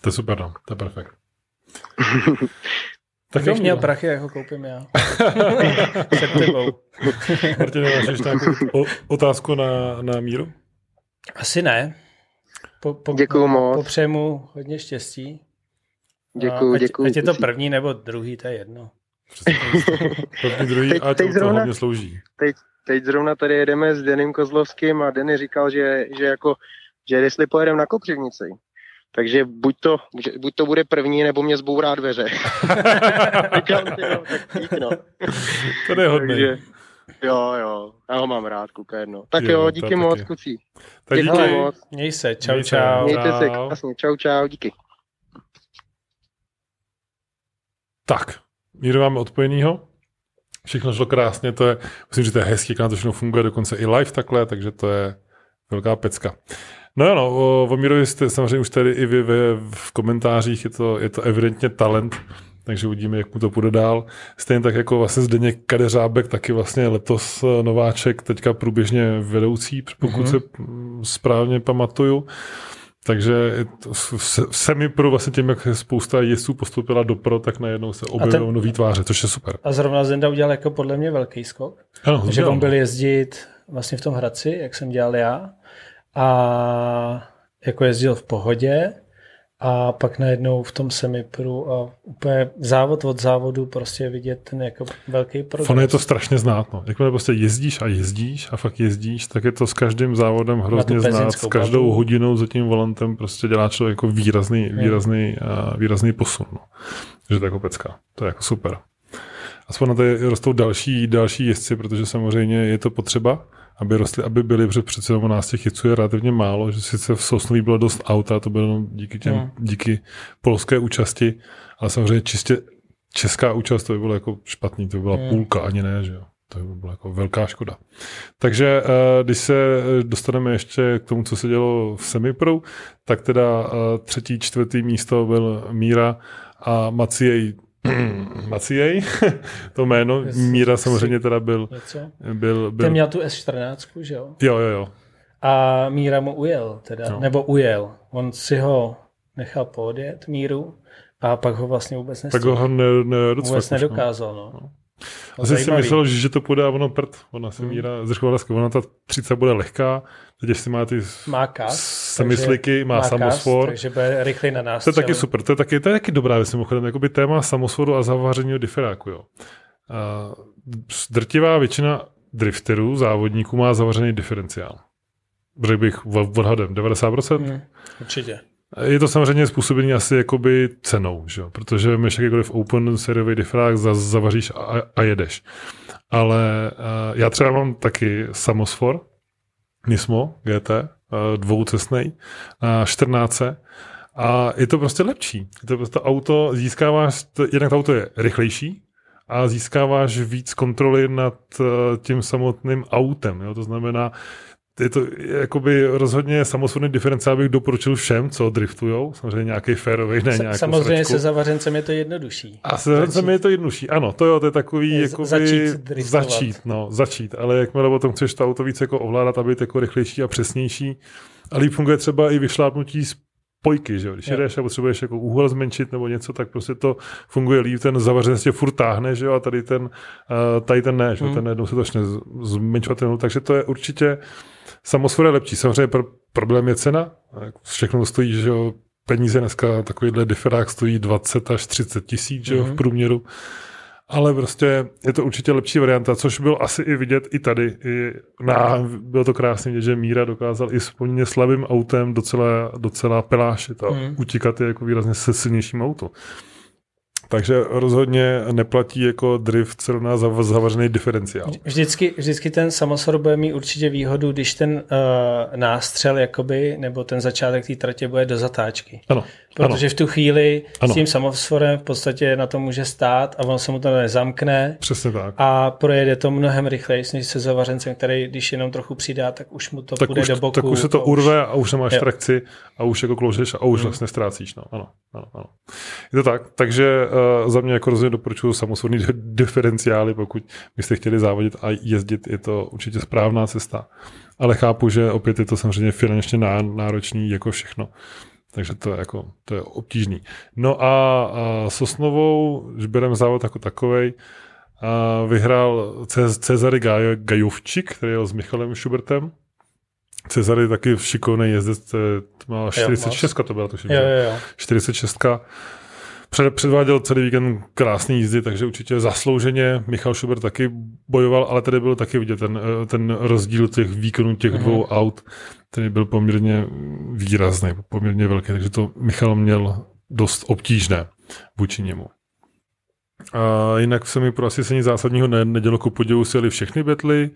To je super, no. to je perfekt. tak Kdo měl prachy, jako koupím já. Před tebou. Martin, máš ještě nějakou otázku na, na míru? Asi ne. Po, po, děkuju moc. Popřejmu hodně štěstí. Děkuju, ať, děkuju. Ať je to první nebo druhý, to je jedno. První, druhý, teď, ať teď zrovna, hodně slouží. Teď, teď zrovna tady jedeme s Denim Kozlovským a Denny říkal, že, že jako, že jestli pojedeme na Kopřivnici, takže buď to, buď to bude první, nebo mě zbourá dveře. Říkal no, tak dík, no. To je hodný. Takže, jo, jo, já ho mám rád, kuka jedno. Tak jo, jo díky moc, taky. kucí. Tak díky. díky moc. Měj se, čau, Měj čau. Mějte se, krásně, čau, čau, díky. Tak, Míru máme odpojenýho. Všechno šlo krásně, to je, myslím, že to je hezký, jak na to všechno funguje, dokonce i live takhle, takže to je velká pecka. No ano, o, o Mírovi jste samozřejmě už tady i vy, vy v komentářích, je to, je to evidentně talent, takže uvidíme, jak mu to půjde dál. Stejně tak jako vlastně Zdeněk Kadeřábek, taky vlastně letos nováček, teďka průběžně vedoucí, pokud mm-hmm. se správně pamatuju. Takže v semipro vlastně tím, jak spousta jezdců postoupila do pro, tak najednou se objevily nový tváře, což je super. A zrovna Zenda udělal jako podle mě velký skok. Ano, že on byl jezdit vlastně v tom Hradci, jak jsem dělal já. A jako jezdil v pohodě a pak najednou v tom semipru a úplně závod od závodu prostě vidět ten jako velký progres. Ono je to strašně znát. No. Jakmile prostě jezdíš a jezdíš a fakt jezdíš, tak je to s každým závodem hrozně znát. S každou bavu. hodinou za tím volantem prostě dělá člověk jako výrazný, výrazný, uh, výrazný posun. No. Takže to je jako pecka. To je jako super. Aspoň na to rostou další, další jezdci, protože samozřejmě je to potřeba aby rostly, aby byly, protože přece jenom nás těch jezdců je relativně málo, že sice v Sosnoví bylo dost auta, to bylo díky těm, no. díky polské účasti, ale samozřejmě čistě česká účast, to by bylo jako špatný, to by byla no. půlka, ani ne, že jo. To by byla jako velká škoda. Takže eh, když se dostaneme ještě k tomu, co se dělo v Semipru, tak teda eh, třetí, čtvrtý místo byl Míra a Maciej Maciej, to jméno, Míra samozřejmě teda byl... byl, byl Ten měl tu S14, že jo? Jo, jo, jo. A Míra mu ujel, teda, no. nebo ujel. On si ho nechal podjet, Míru, a pak ho vlastně vůbec nestihl. Tak ho ne, ne, vůbec no. nedokázal, no. no. Asi si myslel, že to půjde a ono prd. Ona se hmm. míra zrychlovala, ona ta 30 bude lehká, teď jestli má ty má kas, semysliky, má, samosfor. takže bude rychlej na nás. To je taky super, to je taky, to je taky dobrá věc, mimochodem, jakoby téma samosforu a zavaření diferáku, jo. A drtivá většina drifterů, závodníků má zavařený diferenciál. Řekl bych odhadem 90%? Hmm, určitě. Je to samozřejmě způsobený asi jakoby cenou, že jo? protože máš jakýkoliv open seriový difrák, zavaříš a, a jedeš. Ale uh, já třeba mám taky samosfor, Nismo GT, uh, dvoucestnej na 14. A je to prostě lepší. Je to prostě auto, získáváš, jednak to auto je rychlejší, a získáváš víc kontroly nad uh, tím samotným autem. Jo? To znamená, je to jakoby rozhodně samostatný diferenciál bych doporučil všem, co driftujou. Samozřejmě nějaký férový, ne nějaký Samozřejmě sračku. se zavařencem je to jednodušší. A se zavařencem je to jednodušší, ano. To jo, to je takový je jakoby začít, začít, no, začít. Ale jakmile potom chceš to auto víc jako ovládat, aby být jako rychlejší a přesnější. A líp funguje třeba i vyšlápnutí spojky, že jo? Když jedeš a potřebuješ jako úhel zmenšit nebo něco, tak prostě to funguje líp, ten zavařenec tě furt táhne, že jo, a tady ten, uh, tady ten ne, že jo, hmm. ten najednou se to začne zmenšovat, takže to je určitě je lepší. Samozřejmě pro, problém je cena. Všechno stojí, že jo, peníze dneska takovýhle diferák stojí 20 až 30 tisíc, že jo, mm-hmm. v mhm. průměru. Ale prostě je to určitě lepší varianta, což bylo asi i vidět i tady. I na, bylo to krásně vidět, že Míra dokázal i s poměrně slabým autem docela, docela pelášit a mm. utíkat je jako výrazně se silnějším auto. Takže rozhodně neplatí jako drift zrovna zavařený diferenciál. Vždycky, vždycky ten samosor bude mít určitě výhodu, když ten uh, nástřel jakoby, nebo ten začátek té tratě bude do zatáčky. Ano. Protože ano. v tu chvíli ano. s tím samosforem v podstatě na to může stát a on se mu to nezamkne. Přesně tak. A projede to mnohem rychleji, než se zavařencem, který když jenom trochu přidá, tak už mu to tak bude už, do boku. Tak už se to urve a už nemáš jo. trakci a už jako kloužeš a už hmm. vlastně ztrácíš. No. Ano, ano, ano. Je to tak. Takže za mě jako rozhodně doporučuji samosvorný diferenciály, pokud byste chtěli závodit a jezdit, je to určitě správná cesta. Ale chápu, že opět je to samozřejmě finančně náročný jako všechno. Takže to je, jako, to je obtížný. No a, a Sosnovou, když bereme závod jako takovej, a vyhrál Cezary Gajovčik, který je s Michalem Schubertem. Cezary taky šikovný jezdec, to má 46, to byla to jo, jo, jo. 46 před, předváděl celý víkend krásný jízdy, takže určitě zaslouženě. Michal Schubert taky bojoval, ale tady byl taky vidět ten, ten rozdíl těch výkonů těch mm-hmm. dvou aut, který byl poměrně výrazný, poměrně velký, takže to Michal měl dost obtížné vůči němu. A jinak se mi pro asi se nic zásadního ne, nedělo, ku podivu si jeli všechny betly,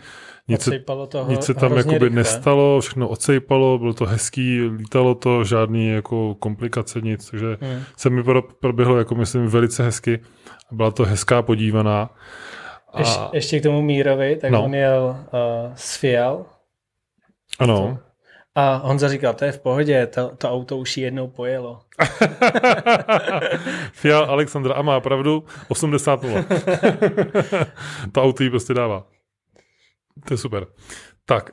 nic, se, nic se tam jakoby rychle. nestalo, všechno odsejpalo, bylo to hezký, lítalo to, žádný jako komplikace, nic, takže hmm. se mi proběhlo jako myslím velice hezky, byla to hezká podívaná. A... Ješ, ještě k tomu Mírovi, tak no. on jel uh, z Fial. Ano. A Honza říkal, to je v pohodě, to, to auto už jednou pojelo. Fial Alexandra a má pravdu, 80 to auto jí prostě dává. To je super. Tak,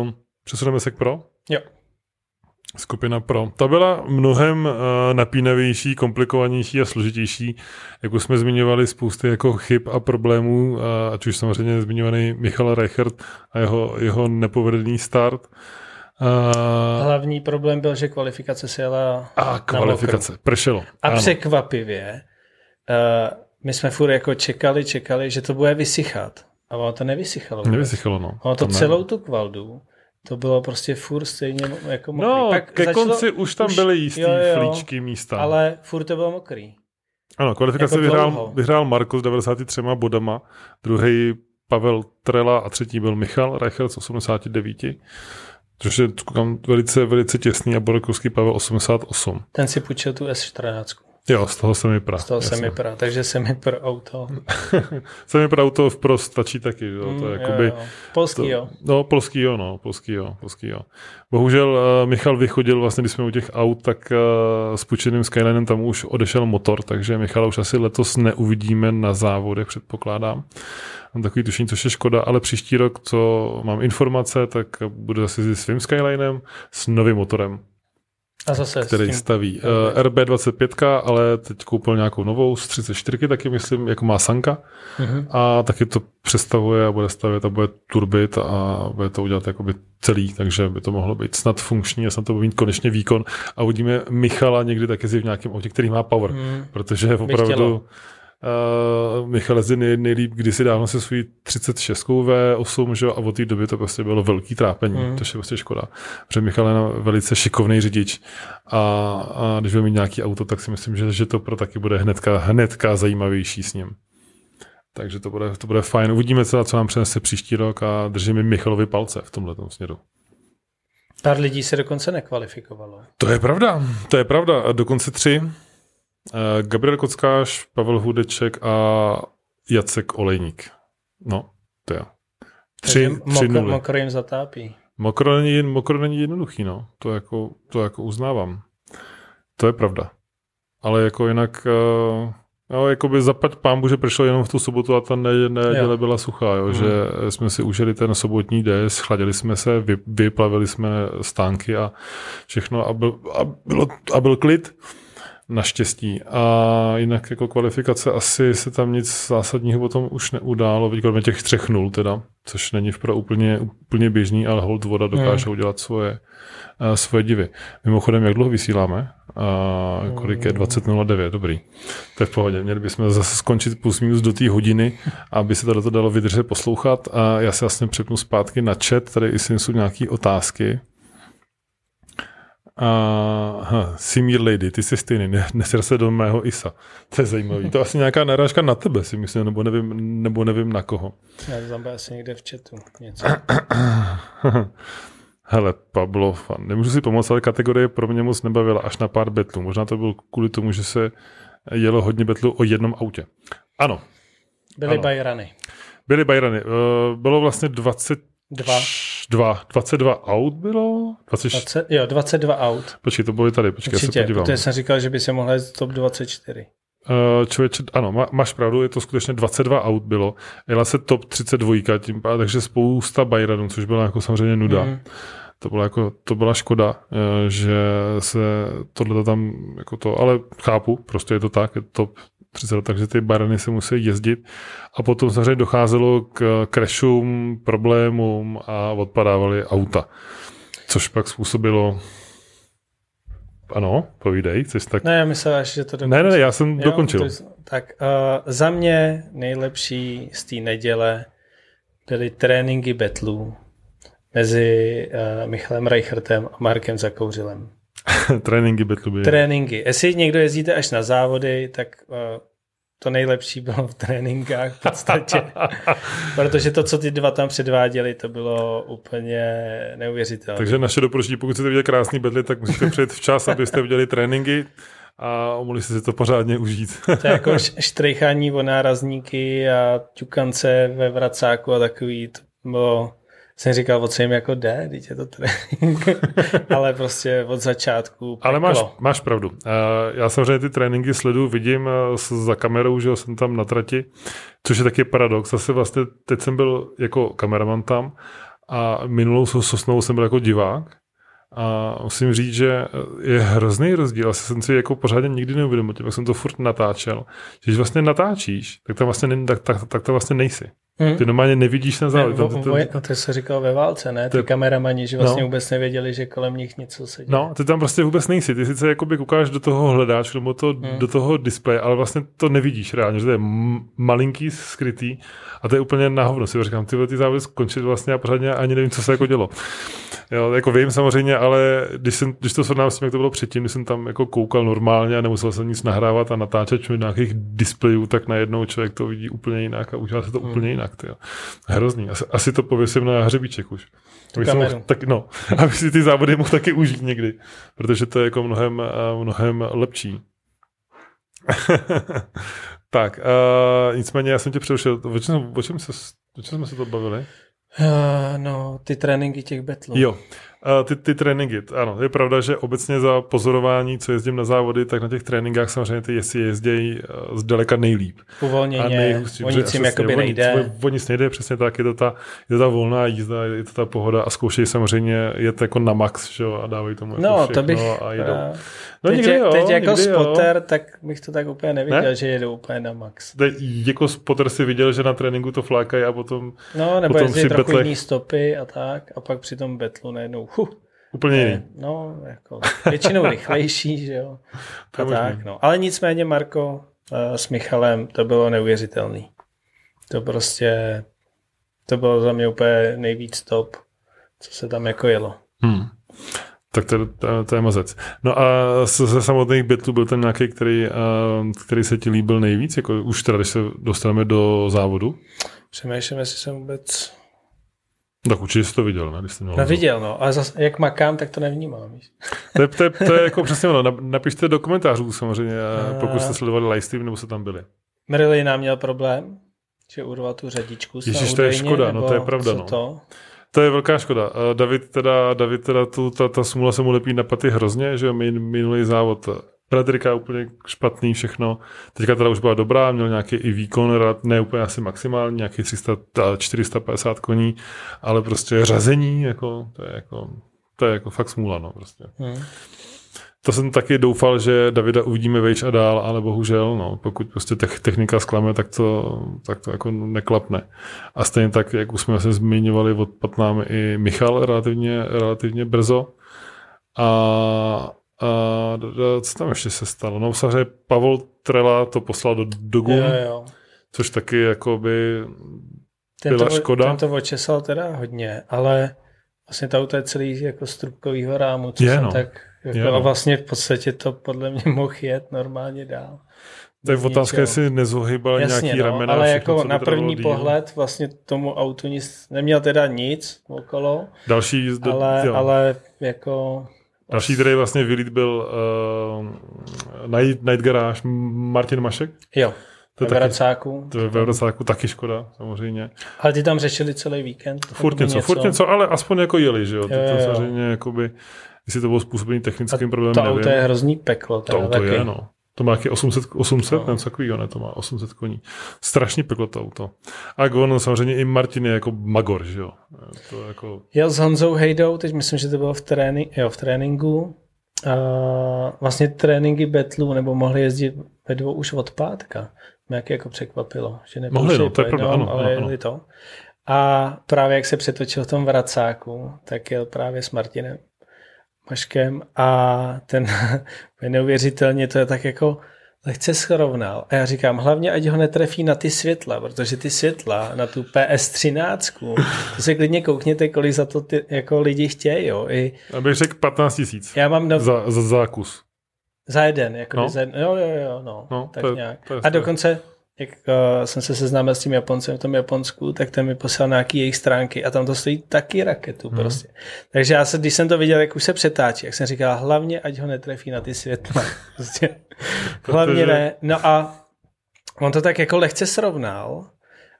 uh, přesuneme se k Pro? Jo. Skupina Pro. Ta byla mnohem uh, napínavější, komplikovanější a složitější. Jak už jsme zmiňovali spousty jako chyb a problémů, uh, ať už samozřejmě zmiňovaný Michal Reichert a jeho, jeho nepovedený start. Uh, Hlavní problém byl, že kvalifikace se jela A kvalifikace, pršelo. A ano. překvapivě, uh, my jsme furt jako čekali, čekali, že to bude vysychat. A ono to nevysychalo. Nevysychalo, no. Ono to, to celou ne. tu kvaldu, to bylo prostě furt stejně jako mokrý. No, Pak ke začalo, konci už tam už, byly jistý jo, jo, flíčky místa. Ale furt to bylo mokrý. Ano, kvalifikace jako vyhrál, vyhrál Marko s 93 bodama, druhý Pavel Trela a třetí byl Michal Reichert z 89. Což je velice, velice těsný a Borekovský Pavel 88. Ten si půjčil tu S14. Jo, z toho semipra. Z toho semipra, takže semipra auto. semipra auto v pro stačí taky. Jo, to je mm, jakoby, jo, jo. Polský to, jo. No, polský jo, no, polský jo, polský jo. Bohužel uh, Michal vychodil, vlastně když jsme u těch aut, tak uh, s půjčeným Skylinem tam už odešel motor, takže Michal už asi letos neuvidíme na závodech, předpokládám. Mám takový tušení, což je škoda, ale příští rok, co mám informace, tak bude zase se svým Skylinem s novým motorem. A zase který tím... staví. Uh, eh, RB25, ale teď koupil nějakou novou z 34, taky myslím, jako má Sanka. Uh-huh. A taky to přestavuje a bude stavět a bude turbit a bude to udělat jakoby celý, takže by to mohlo být snad funkční a snad to bude mít konečně výkon. A uvidíme Michala někdy taky v nějakém autě, který má power, uh-huh. protože opravdu Uh, Michal Lezin nejlíp kdysi dávno se svůj 36 V8, že, a od té doby to prostě bylo velký trápení, mm. to je prostě škoda. Protože Michal je velice šikovný řidič a, a když bude mít nějaký auto, tak si myslím, že, že to pro taky bude hnedka, hnedka zajímavější s ním. Takže to bude, to bude fajn. Uvidíme, co, co nám přinese příští rok a držíme Michalovi palce v tomhle směru. Pár lidí se dokonce nekvalifikovalo. To je pravda, to je pravda. A dokonce tři. Uh, Gabriel Kockáš, Pavel Hudeček a Jacek Olejník. No, to jo. Tři, tři mokro, mokro jim zatápí. Mokro není, mokro není jednoduchý, no. To jako, to jako uznávám. To je pravda. Ale jako jinak, uh, jo, jako by zapať pán že přišlo jenom v tu sobotu a ta neděle byla suchá, jo, hmm. že jsme si užili ten sobotní den, schladili jsme se, vy, vyplavili jsme stánky a všechno a byl, a bylo, a byl klid. Naštěstí. A jinak jako kvalifikace asi se tam nic zásadního potom už neudálo, kromě těch třech nul teda, což není v pro úplně, úplně běžný, ale hold voda dokáže hmm. udělat svoje, uh, svoje divy. Mimochodem, jak dlouho vysíláme? Uh, kolik je? 20.09, dobrý. To je v pohodě. Měli bychom zase skončit plus minus do té hodiny, aby se to dalo vydržet poslouchat. A já se vlastně přepnu zpátky na chat, tady jestli jsou nějaké otázky. A Simir Lady, ty jsi stejný, ne, nesr se do mého ISA. To je zajímavý. To asi nějaká narážka na tebe, si myslím, nebo nevím, nebo nevím na koho. Já to tam asi někde v chatu něco. Hele, Pablo, fan. nemůžu si pomoct, ale kategorie pro mě moc nebavila až na pár betlů. Možná to bylo kvůli tomu, že se jelo hodně betlů o jednom autě. Ano. Byly ano. Bajrany. Byly Bajrany. Uh, bylo vlastně 20 Dva. Dva. 22 aut bylo? 20... 20, jo, 22 aut. Počkej, to byly tady, počkej, Určitě, já se podívám. protože jsem říkal, že by se mohla jít top 24. Uh, člověče, ano, má, máš pravdu, je to skutečně 22 aut bylo. Jela se top 32, tím pádem, takže spousta Bayranů, což byla jako samozřejmě nuda. Mm. To byla, jako, to byla škoda, eh, že se tohle tam jako to, ale chápu, prostě je to tak, je to top 30, takže ty barany se musí jezdit a potom samozřejmě docházelo k crashům, problémům a odpadávaly auta. Což pak způsobilo ano, povídej, jsi tak... Ne, já myslel, že to dokončil. Ne, ne, já jsem jo, dokončil. To, tak uh, za mě nejlepší z té neděle byly tréninky betlů mezi uh, Michalem Reichertem a Markem Zakouřilem. Tréninky Betluby. Tréninky. Jestli někdo jezdíte až na závody, tak uh, to nejlepší bylo v tréninkách v podstatě. Protože to, co ty dva tam předváděli, to bylo úplně neuvěřitelné. Takže naše doporučení, pokud chcete vidět krásný bedly, tak musíte přijet včas, abyste viděli tréninky a mohli jste si to pořádně užít. to je jako štrejchání o nárazníky a ťukance ve vracáku a takový. To bylo jsem říkal, o co jim jako jde, teď je to trénink, ale prostě od začátku peklo. Ale máš, máš pravdu. Já samozřejmě ty tréninky sleduju, vidím eh, za kamerou, že jsem tam na trati, což je taky paradox. Zase vlastně teď jsem byl jako kameraman tam a minulou sosnou jsem byl jako divák a musím říct, že je hrozný rozdíl. Asi jsem si jako pořádně nikdy neuvědomil, jak jsem to furt natáčel. Když vlastně natáčíš, tak to vlastně, tak, tak, tak to vlastně nejsi. Hmm. Ty normálně nevidíš na závod. Ne, to, to, to, to se říkalo ve válce, ne? Ty to, kameramani, že vlastně no. vůbec nevěděli, že kolem nich něco se děje. No, ty tam prostě vůbec nejsi. Ty sice jakoby koukáš do toho hledáč, nebo to, hmm. do toho displeje, ale vlastně to nevidíš reálně, že to je malinký, skrytý a to je úplně na hovno. Si říkám, ty ty závody skončily vlastně a pořádně ani nevím, co se jako dělo. Jo, jako vím samozřejmě, ale když, jsem, když to srovnám s tím, jak to bylo předtím, když jsem tam jako koukal normálně a nemusel jsem nic nahrávat a natáčet nějakých displejů, tak najednou člověk to vidí úplně jinak a udělá se to hmm. úplně jinak. Tyjo. Hrozný. Asi, asi to pověsím na hřebíček už. Mohl, tak, no, aby si ty závody mohl taky užít někdy, protože to je jako mnohem, mnohem lepší. tak, uh, nicméně já jsem tě přerušil. O čem, o čem, se, o čem jsme se to bavili? Uh, no, ty tréninky těch betlů. Jo, ty, ty tréninky, ano, je pravda, že obecně za pozorování, co jezdím na závody, tak na těch tréninkách samozřejmě ty jezdí jezdí uh, zdaleka nejlíp. Uvolněně, o nic jim jakoby nejde. O, o nic nejde, přesně tak, je to, ta, je to ta volná jízda, je to ta pohoda a zkoušejí samozřejmě jet jako na max, že jo, a dávají tomu jako no, to bych, a jdou. Uh, No teď, jo, teď jako spotter, jo. tak bych to tak úplně neviděl, ne? že jedou úplně na max. Teď jako spotter si viděl, že na tréninku to flákají a potom No, nebo potom si trochu betlech... jiný stopy a tak a pak při tom betlu najednou huh, Úplně jiný. No, jako většinou rychlejší, že jo. A tak, no. Ale nicméně, Marko, uh, s Michalem to bylo neuvěřitelný. To prostě, to bylo za mě úplně nejvíc top, co se tam jako jelo. Hmm. Tak to, to, to je mazec. No a ze samotných betlů byl ten nějaký, který, který se ti líbil nejvíc? Jako už teda, když se dostaneme do závodu? Přemýšlím, jestli jsem vůbec... Tak určitě jsi to viděl, ne? Když jsi měl no viděl, no. Ale zase, jak makám, tak to nevnímám. To je, to, je, to je jako přesně ono. Napište do komentářů samozřejmě, a... pokud jste sledovali livestream nebo se tam byli. Marilyn nám měl problém, že urval tu řadičku. Ježiš, to je škoda, no to je pravda. No. To? To je velká škoda. David teda, David teda tu, ta, ta smula se mu lepí na paty hrozně, že minulý závod Elektrika úplně špatný všechno. Teďka teda už byla dobrá, měl nějaký i výkon, ne úplně asi maximální, nějaký 300, 450 koní, ale prostě řazení, jako, to je jako, to je jako fakt smůla, no, prostě. Hmm. To jsem taky doufal, že Davida uvidíme vejš a dál, ale bohužel, no, pokud prostě technika zklame, tak to, tak to jako neklapne. A stejně tak, jak už jsme se zmiňovali, odpad nám i Michal relativně, relativně brzo. A, a co tam ještě se stalo? No, samozřejmě Pavel Trela to poslal do Dogun, jo, jo. což taky jako by byla to, škoda. Ten to očesal teda hodně, ale vlastně to auto je celý jako strubkovýho rámu, co je, jsem no. tak jako je, no. a vlastně v podstatě to podle mě mohl jet normálně dál. To je otázka, jestli nezohybal Jasně, nějaký no, ramena. Ale všechno, jako na první díl. pohled vlastně tomu autu nic, neměl teda nic okolo. Další, ale, jo. ale jako... Další, který vlastně vylít byl uh, Night, Night Garage Martin Mašek. Jo, to ve Vracáku. To je ve Vracáku taky škoda, samozřejmě. Ale ty tam řešili celý víkend. Furt něco, něco, furt něco, ale aspoň jako jeli, že jo. jo, jo. To, to samozřejmě jakoby Jestli to bylo způsobený technickým problémem, to auto je hrozný peklo. To auto je, no. To má taky 800, 800 no. něco takového, ne, to má 800 koní. Strašný peklo to auto. A on samozřejmě i Martin je jako magor, že jo. To jako... Jel s Honzou Hejdou, teď myslím, že to bylo v, tréni- jo, v tréninku. A vlastně tréninky betlu, nebo mohli jezdit ve dvou už od pátka. Mě jak jako překvapilo, že Mohli, no, to je pravda, ano, ale ano, ano. to. A právě jak se přetočil v tom vracáku, tak jel právě s Martinem Maškem a ten neuvěřitelně to je tak jako lehce srovnal. A já říkám, hlavně ať ho netrefí na ty světla, protože ty světla na tu PS13, to se klidně koukněte, kolik za to ty, jako lidi chtějí. Jo. I, Abych řekl 15 tisíc já mám nov... za, za zákus. Za jeden, jako no. za jeden. Jo, jo, jo, no, no tak to, nějak. To a dokonce jak uh, jsem se seznámil s tím Japoncem v tom Japonsku, tak ten mi poslal nějaký jejich stránky a tam to stojí taky raketu hmm. prostě. Takže já se, když jsem to viděl, jak už se přetáčí, jak jsem říkal, hlavně ať ho netrefí na ty světla. Prostě. hlavně ne. No a on to tak jako lehce srovnal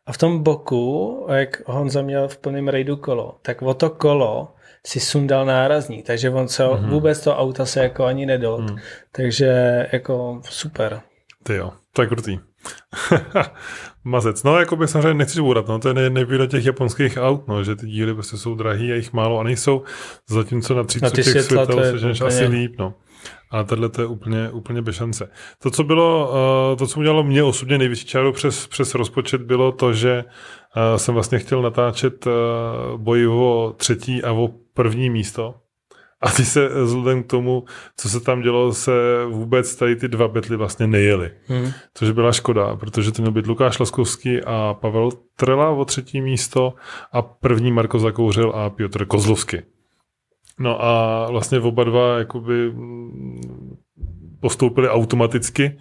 a v tom boku, jak Honza měl v plném rejdu kolo, tak o to kolo si sundal nárazník, takže on se mm-hmm. vůbec to auta se jako ani nedot. Mm. Takže jako super. Ty jo, to je krutý. Mazec. No, jako by samozřejmě nechci bourat, no, to je nevýhoda těch japonských aut, no, že ty díly prostě jsou drahý a jich málo a nejsou, zatímco na 30 těch světel seženeš asi líp, no. Ale tohle to je úplně, úplně bez šance. To, co bylo, uh, to, co udělalo mě osobně největší čáru přes, přes rozpočet, bylo to, že uh, jsem vlastně chtěl natáčet uh, boj o třetí a o první místo. A ty se vzhledem k tomu, co se tam dělo, se vůbec tady ty dva betly vlastně nejeli. Hmm. Což byla škoda, protože to měl být Lukáš Laskovský a Pavel Trela o třetí místo a první Marko Zakouřil a Piotr Kozlovský. No a vlastně oba dva jakoby mm, postoupili automaticky,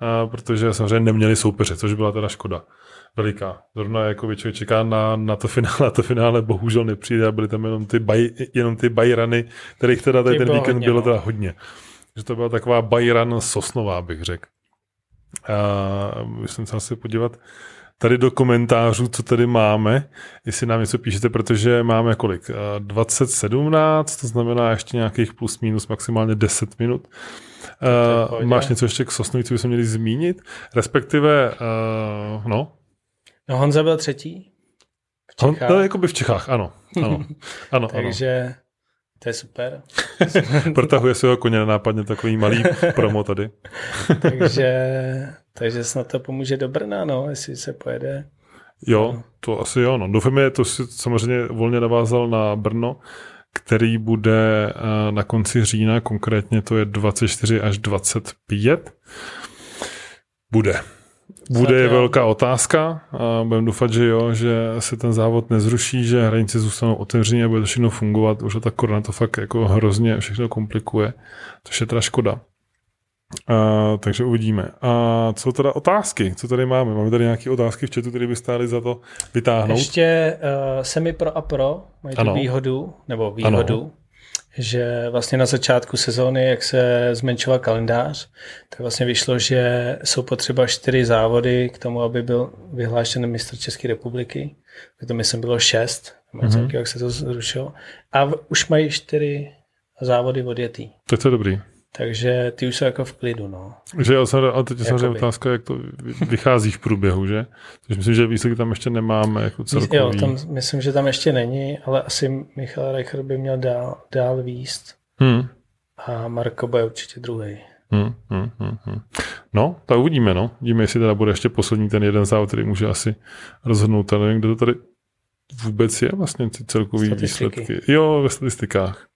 a protože samozřejmě neměli soupeře, což byla teda škoda veliká. Zrovna jako člověk čeká na, na to finále, a to finále bohužel nepřijde a byly tam jenom ty, baj, jenom ty bajrany, kterých teda tady ten víkend hodně, bylo no. teda hodně. Že to byla taková bajran sosnová, bych řekl. A myslím se asi podívat tady do komentářů, co tady máme, jestli nám něco píšete, protože máme kolik? 2017, to znamená ještě nějakých plus minus maximálně 10 minut. Uh, máš něco ještě k Sosnovi, co bychom měli zmínit? Respektive, uh, no, No Honza byl třetí. V Čechách. On, no, jako by v Čechách, ano. ano, ano Takže ano. to je super. Protahuje se ho koně nápadně takový malý promo tady. takže, takže snad to pomůže do Brna, no, jestli se pojede. Jo, to asi jo. No. Doufám, to si samozřejmě volně navázal na Brno, který bude eh, na konci října, konkrétně to je 24 až 25. Bude. Bude je velká otázka a budeme doufat, že jo, že se ten závod nezruší, že hranice zůstanou otevřené a bude to všechno fungovat. Už ta korona to fakt jako hrozně všechno komplikuje, To je teda škoda. A, takže uvidíme. A co teda otázky? Co tady máme? Máme tady nějaké otázky v chatu, které by stály za to vytáhnout? Ještě uh, semi pro a pro mají tu výhodu, nebo výhodu, ano že vlastně na začátku sezóny, jak se zmenšoval kalendář, tak vlastně vyšlo, že jsou potřeba čtyři závody k tomu, aby byl vyhlášen mistr České republiky. To myslím bylo šest, mm-hmm. jak se to zrušilo. A už mají čtyři závody odjetý. Tak to je dobrý. Takže ty už jsou jako v klidu, no. Že jo, ale teď je samozřejmě otázka, jak to vychází v průběhu, že? Takže myslím, že výsledky tam ještě nemáme jako celkový. Jo, tam, myslím, že tam ještě není, ale asi Michal Reicher by měl dál, dál výst. Hmm. A Marko bude určitě druhý. Hmm, hmm, hmm, hmm. No, tak uvidíme, no. Uvidíme, jestli teda bude ještě poslední ten jeden závod, který může asi rozhodnout. Ale nevím, kdo to tady vůbec je vlastně ty celkový výsledky. Jo, ve statistikách.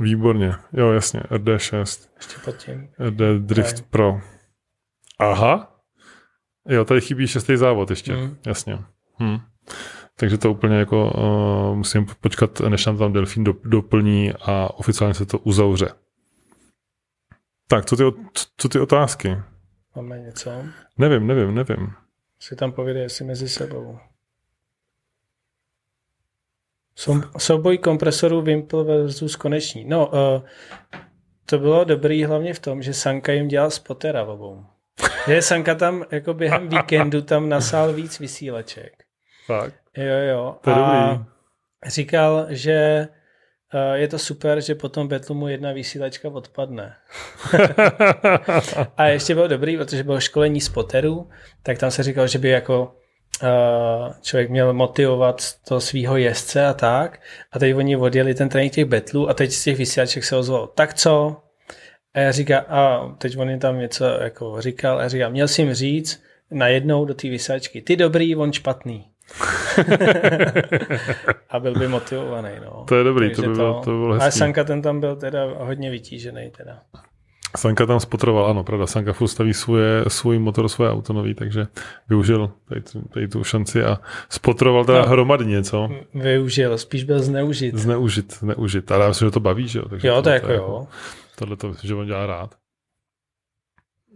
Výborně, jo jasně, RD6. Ještě pod tím. RD Drift Aj. Pro. Aha. Jo, tady chybí šestý závod ještě, mm. jasně. Hm. Takže to úplně jako uh, musím počkat, než nám tam Delfín do, doplní a oficiálně se to uzavře. Tak, co ty, co ty otázky? Máme něco? Nevím, nevím, nevím. Si tam povědej, jestli mezi sebou. Souboj kompresorů Wimple versus Koneční. No, uh, to bylo dobrý hlavně v tom, že Sanka jim dělal spotera obou. Že Sanka tam jako během víkendu tam nasál víc vysílaček. Tak. Jo, jo. To je a dobrý. říkal, že uh, je to super, že potom Betlu mu jedna vysílačka odpadne. a ještě bylo dobrý, protože bylo školení spoterů, tak tam se říkal, že by jako Eh, člověk měl motivovat to svého jezdce a tak. A teď oni odjeli ten trénink těch betlů a teď z těch vysílaček se ozvalo, tak co? A já říkám, a teď on tam něco jako říkal, a já říkám, měl jsi jim říct najednou do té vysílačky, ty dobrý, on špatný. a byl by motivovaný. No. To je dobrý, to by, bylo, to, to by bylo hezký. Ale Sanka ten tam byl teda hodně vytížený. Teda. Sanka tam spotroval, ano, pravda. Sanka furt staví svoje, svůj motor, svoje auto nový, takže využil tady, tady tu šanci a spotroval teda no, hromadně, co? Využil, spíš byl zneužit. Zneužit, zneužit. Ale já myslím, že to baví, že jo? Takže jo, to, jako jo. Tohle to, že on dělá rád.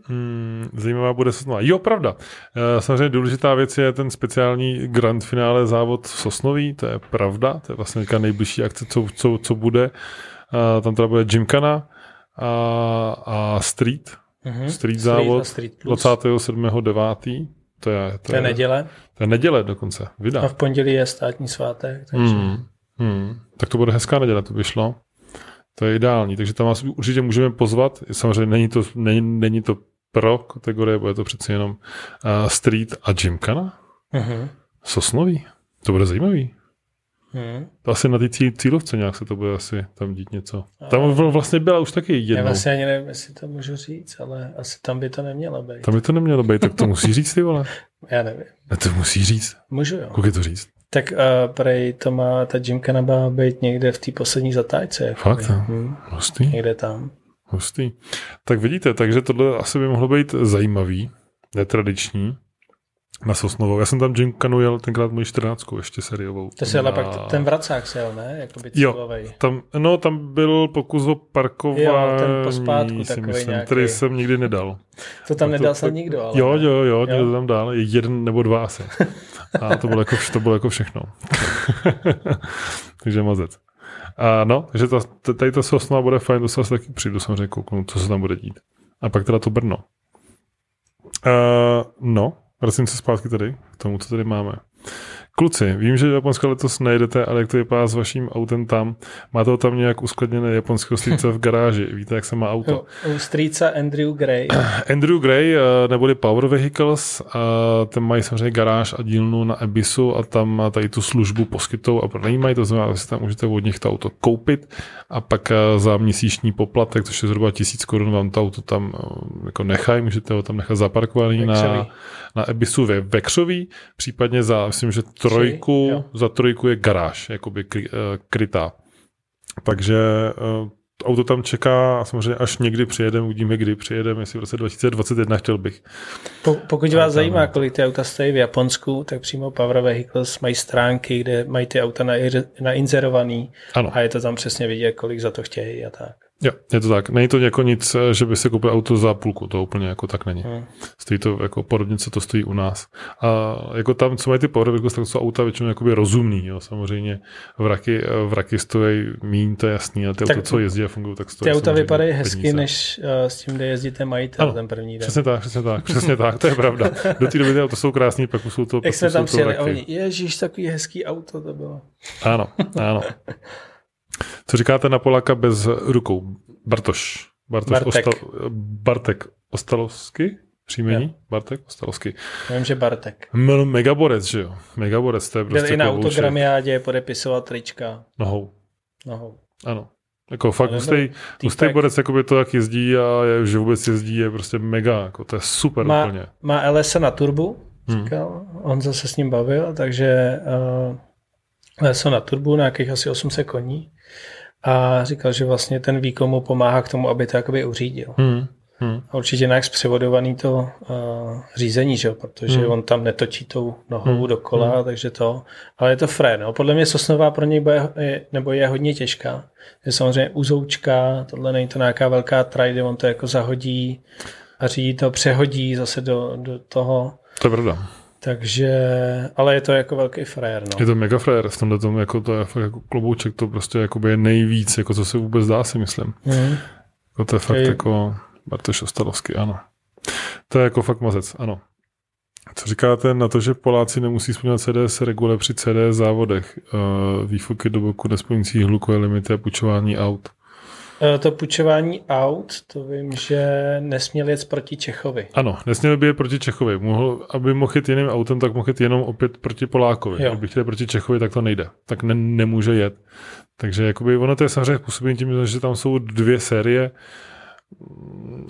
Hmm, zajímavá bude Sosnova. Jo, pravda. E, samozřejmě důležitá věc je ten speciální grand finále závod v Sosnoví, to je pravda, to je vlastně nejbližší akce, co, co, co bude. E, tam teda bude Gymkana, a, a Street, mm-hmm. Street závod Street 27.9. To je, to, to je, je neděle. To je neděle dokonce, vydá. A v pondělí je státní svátek. Takže... Mm, mm. Tak to bude hezká neděle, to by šlo. To je ideální, takže tam vás určitě můžeme pozvat. Samozřejmě není to, není, není to pro kategorie, bude to přeci jenom uh, street a gymkana. Mm-hmm. Sosnový. To bude zajímavý. Hmm. To asi na té cílovce nějak se to bude asi tam dít něco. Tam vlastně byla už taky jednou. Já vlastně ani nevím, jestli to můžu říct, ale asi tam by to nemělo být. Tam by to nemělo být, tak to musí říct ty vole. Já nevím. A to musí říct. Můžu jo. Kolik je to říct? Tak uh, prej to má ta Jimka má být někde v té poslední zatáčce. Jako Fakt? Hmm. Hustý. Někde tam. Hustý. Tak vidíte, takže tohle asi by mohlo být zajímavý, netradiční na Sosnovou. Já jsem tam Gincanu jel tenkrát moji 14 ještě seriovou. To si ale pak ten vracák se jel, ne? Jakoby jo, tam, no tam byl pokus o parkování, jo, ten pospátku si myslím, nějaký. který jsem nikdy nedal. To tam nedal snad nikdo, ale... Jo, jo, jo, jo, někdo to tam dal, jeden nebo dva asi. A to bylo jako, to bylo jako všechno. takže mazec. A no, takže ta, tady ta sosna bude fajn, to se asi taky přijdu samozřejmě kouknout, co se tam bude dít. A pak teda to Brno. Uh, no, vracím se zpátky tady k tomu, co tady máme. Kluci, vím, že do Japonska letos nejdete, ale jak to vypadá s vaším autem tam? Máte ho tam nějak uskladněné japonského strýce v garáži? Víte, jak se má auto? U strýca Andrew Gray. Andrew Gray, eh, neboli Power Vehicles, ten mají samozřejmě garáž a dílnu na Ebisu a tam tady tu službu poskytou a pronajímají, to znamená, že si tam můžete od nich to auto koupit a pak eh, za měsíční poplatek, což je zhruba tisíc korun, vám to auto tam eh, jako nechají, můžete ho tam nechat zaparkovaný na, na Ebisu ve Vekřový, případně za, myslím, že trojku, za trojku je garáž, jakoby kry, uh, krytá. Takže uh, auto tam čeká a samozřejmě až někdy přijedeme, uvidíme, kdy přijedeme, jestli v roce 2021 chtěl bych. Po, pokud vás zajímá, kolik ty auta stojí v Japonsku, tak přímo Power Vehicles mají stránky, kde mají ty auta nainzerovaný ano. a je to tam přesně vidět, kolik za to chtějí a tak. Jo, je to tak. Není to jako nic, že by se koupil auto za půlku, to úplně jako tak není. Hmm. Stojí to jako podobně, co to stojí u nás. A jako tam, co mají ty Power tak jsou auta většinou jakoby rozumný, jo. Samozřejmě vraky, vraky stojí míň, to je jasný, a ty tak auta, co jezdí a fungují, tak stojí. Ty auta vypadají hezky, peníze. než uh, s tím, kde jezdíte majitel ano, ten první den. Přesně tak, přesně tak, přesně tak, to je pravda. Do té doby ty auta jsou krásný, pak jsou to Jak jsme tam přijeli, oni, ježíš, takový hezký auto to bylo. Ano, ano. Co říkáte na Poláka bez rukou? Bartoš. Bartoš Bartek. Ostal, Bartek Ostalovsky? Příjmení? Jo. Bartek Ostalovsky. Vím, že Bartek. M- megaborec, že jo? Megaborec, to je prostě Byl i na autogramiádě podepisovat trička. Nohou. Nohou. Ano. Jako fakt hustý, hustý borec, jako by to, jak jezdí a je, že vůbec jezdí, je prostě mega, jako to je super má, úplně. Má LS na turbu, hmm. říkal, hmm. on zase s ním bavil, takže uh, LS na turbu, na nějakých asi 800 koní a říkal, že vlastně ten výkon mu pomáhá k tomu, aby to jakoby uřídil. Hmm. Hmm. A určitě nějak zpřevodovaný to uh, řízení, že protože hmm. on tam netočí tou nohou hmm. dokola, hmm. takže to, ale je to fré. No. Podle mě Sosnová pro něj bude, je, nebo je hodně těžká. Je samozřejmě uzoučka, tohle není to nějaká velká traj, kde on to jako zahodí a řídí to, přehodí zase do, do toho. To je pravda. Takže, ale je to jako velký frér. No. Je to mega frér, v tomhle tomu jako to je fakt jako klobouček, to prostě jako je nejvíc, jako co se vůbec dá si myslím. Mm. Jako to je fakt je... jako Bartoš Ostalovský, ano. To je jako fakt mazec, ano. Co říkáte na to, že Poláci nemusí splňovat CDS regule při CD závodech? Uh, výfuky do boku nesplňující hlukové limity a půjčování aut. Eh, to půjčování aut, to vím, že nesměl jet proti Čechovi. Ano, nesměl by jet proti Čechovi. Mohl, aby mohl jít jiným autem, tak mohl jít jenom opět proti Polákovi. Jo. Kdyby chtěl proti Čechovi, tak to nejde. Tak ne, nemůže jet. Takže jakoby ono to je samozřejmě působení tím, že tam jsou dvě série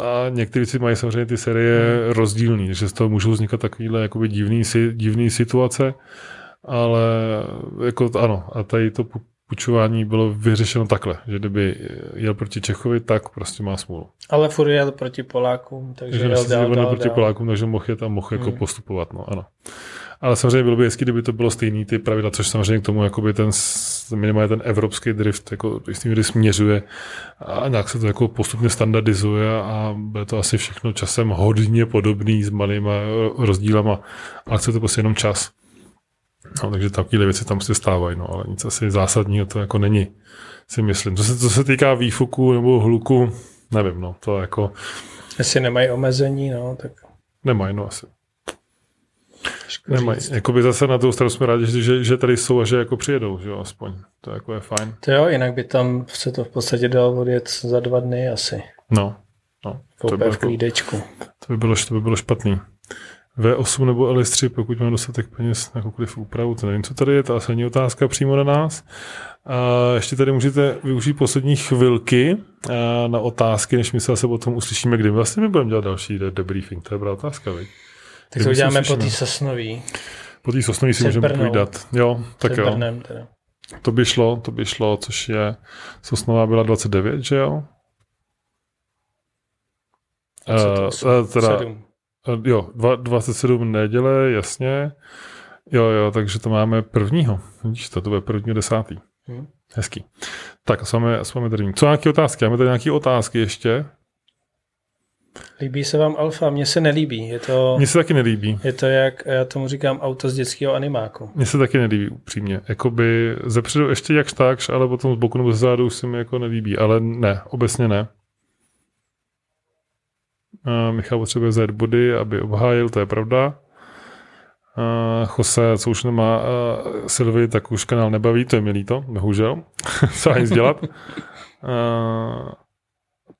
a některé si mají samozřejmě ty série hmm. rozdílný, že z toho můžou vznikat takovýhle jakoby divný, divný situace, ale jako ano, a tady to půjčování bylo vyřešeno takhle, že kdyby jel proti Čechovi, tak prostě má smůlu. Ale furt jel proti Polákům, takže že jel dál, dál, proti dál. Polákům, takže mohl jet a mohl jako hmm. jako postupovat, no ano. Ale samozřejmě bylo by hezky, kdyby to bylo stejný ty pravidla, což samozřejmě k tomu jakoby ten minimálně ten evropský drift jako jistý míry směřuje a nějak se to jako postupně standardizuje a bude to asi všechno časem hodně podobný s malýma rozdílama, ale chce to prostě jenom čas. No, takže takové věci tam se stávají, no, ale nic asi zásadního to jako není, si myslím. Co se, co se týká výfuku nebo hluku, nevím, no, to jako... Jestli nemají omezení, no, tak... Nemají, no asi. Nemají. Jakoby zase na druhou stranu jsme rádi, že, že tady jsou a že jako přijedou, že jo, aspoň. To jako je fajn. To jo, jinak by tam se to v podstatě dalo odjet za dva dny asi. No. no to by, jako, to by bylo, to by bylo špatný. V8 nebo LS3, pokud mám dostatek peněz na jakoukoliv úpravu, to nevím, co tady je, to asi není otázka přímo na nás. A ještě tady můžete využít poslední chvilky na otázky, než my se zase o tom uslyšíme, kdy vlastně my budeme dělat další debriefing. To je dobrá otázka, viď? Tak to uděláme po té sosnový. Po té sosnový si můžeme povídat. Jo, tak jo. Brnem teda. To by šlo, to by šlo, což je, Sosnová byla 29, že jo? 28, uh, teda, 7. Jo, 27 neděle, jasně. Jo, jo, takže to máme prvního. Vidíš to, to bude prvního desátý. Hmm. Hezký. Tak a s vámi tady. Co nějaké otázky? Máme tady nějaké otázky ještě? Líbí se vám Alfa? Mně se nelíbí. Je to, Mně se taky nelíbí. Je to, jak já tomu říkám, auto z dětského animáku. Mně se taky nelíbí, upřímně. Jakoby zepředu ještě jakž takž, ale potom z boku nebo zezadu už se mi jako nelíbí. Ale ne, obecně ne. Michal potřebuje zajet body, aby obhájil, to je pravda. Uh, Jose, co už nemá uh, Sylvie, tak už kanál nebaví, to je milý to, bohužel. Co nic dělat. Uh,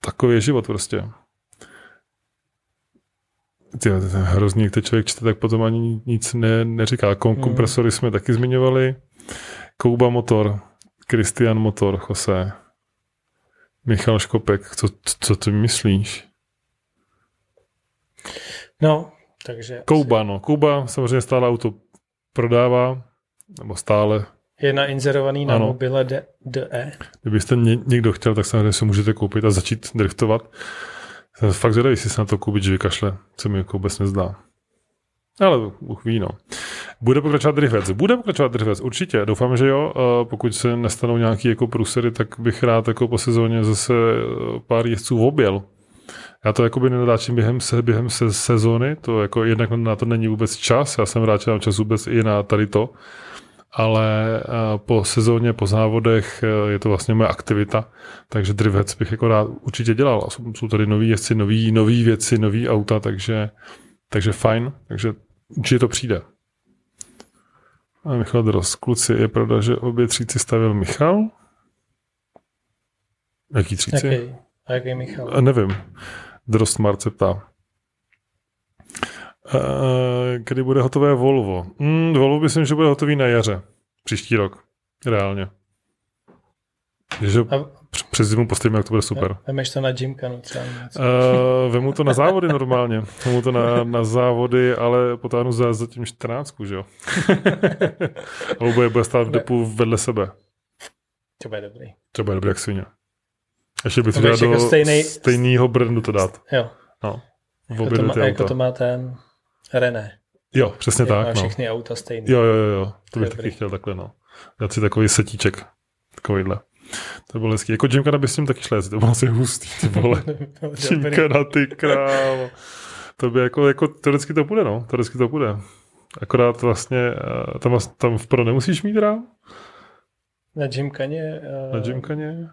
takový je život prostě. Ty, ten hrozný, jak člověk čte, tak potom ani nic ne, neříká. Kom, hmm. kompresory jsme taky zmiňovali. Kouba Motor, Kristian Motor, Jose, Michal Škopek, co, co ty myslíš? No, takže... Kouba, no. Kouba samozřejmě stále auto prodává, nebo stále. Je nainzerovaný na ano. mobile DE. Kdybyste ně, někdo chtěl, tak samozřejmě si můžete koupit a začít driftovat. Jsem fakt zvědavý, jestli se na to koupit, že vykašle, co mi jako vůbec nezdá. Ale Bůh ví, no. Bude pokračovat Drivec. Bude pokračovat Drivec, určitě. Doufám, že jo. Pokud se nestanou nějaký jako průsery, tak bych rád jako po sezóně zase eh, pár jezdců objel. Já to jakoby nenadáčím během, se, během se, sezóny, to jako jednak na to není vůbec čas, já jsem rád, že mám čas vůbec i na tady to, ale eh, po sezóně, po závodech eh, je to vlastně moje aktivita, takže drivec bych jako rád určitě dělal. Jsou, tady nový jezdci, nový, nový věci, nový auta, takže, takže fajn, takže určitě to přijde. A Michal Dros, kluci, je pravda, že obě tříci stavil Michal? Jaký tříci? Jaký? A jaký Michal? A nevím. Drost Smart se ptá. Kdy bude hotové Volvo? Hmm, Volvo myslím, že bude hotový na jaře. Příští rok. Reálně. Že a... přes zimu postavíme, jak to bude super. Vemeš to na Gymkanu třeba? Uh, vemu to na závody normálně. Vemu to na, na závody, ale potáhnu za, za tím 14, že jo? a bude, bude stát v depu vedle sebe. To bude dobrý. To bude dobrý jak svině. Ještě bych to dát do stejnej... stejného brandu to dát. Jo. No. V jako, to má, jako to má ten René. Jo, přesně tak. Má no. všechny auta stejné. Jo, jo, jo, jo. To bych taky chtěl takhle, no. Dát si takový setíček. Takovýhle. To bylo hezký. Jako Jimka by s tím taky šli, to bylo asi hustý, ty vole. na ty krávo. To by jako, jako teoreticky to bude, no. Teoreticky to bude. Akorát vlastně eh, tam, tam v pro nemusíš mít rám? Na Gymkaně? Uh... Na Gymkaně?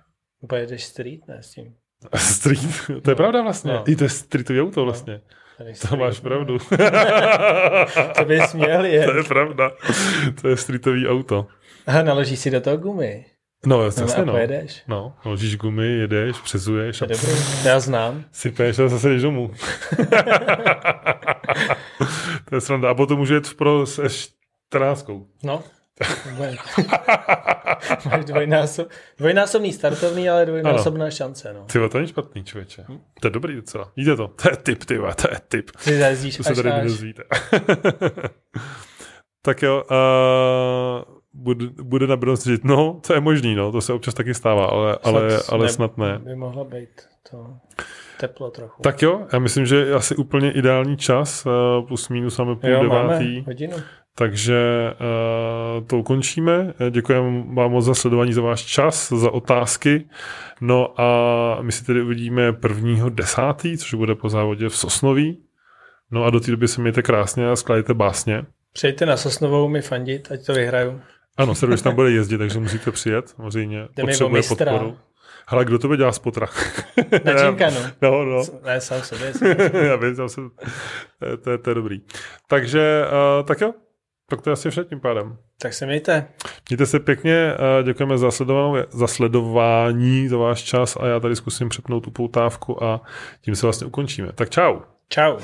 Pojedeš street, ne s tím. Street, to je no, pravda vlastně. No. I to je streetový auto no. vlastně. No, to máš pravdu. to bys měl je. To je pravda. To je streetový auto. A naložíš si do toho gumy. No, jasně, no, no. Pojedeš. No, naložíš gumy, jedeš, přezuješ. A... Dobrý, já znám. Sypeš a zase jdeš domů. to je sranda. A potom může jet pro se 14. No. Máš dvojnásob, dvojnásobný startovný, ale dvojnásobná ano. šance. No. Ty to není špatný, člověče. To je dobrý docela. Víte to? To je tip, ty to je tip. Ty zajezdíš to se tady nedozvíte. tak jo, uh, bude, bude na Brno říct, no, to je možný, no, to se občas taky stává, ale, ale, ale ne, snad ne. By mohla být to teplo trochu. Tak jo, já myslím, že je asi úplně ideální čas, uh, plus minus máme půl jo, devátý. Máme hodinu. Takže uh, to ukončíme. Děkujeme vám moc za sledování, za váš čas, za otázky. No a my si tedy uvidíme prvního desátý, což bude po závodě v Sosnoví. No a do té doby se mějte krásně a skládejte básně. Přejďte na Sosnovou mi fandit, ať to vyhraju. Ano, servis tam bude jezdit, takže musíte přijet. Samozřejmě potřebuje podporu. Hele, kdo to bude dělat z potra? Na Gymkanu. No, no. Ne, sám sobě. Já vím, sám se... to, je, to je dobrý. Takže, uh, tak jo, tak to je asi vše tím pádem. Tak se mějte. Mějte se pěkně, děkujeme za, za sledování, za váš čas a já tady zkusím přepnout tu poutávku a tím se vlastně ukončíme. Tak čau. Čau.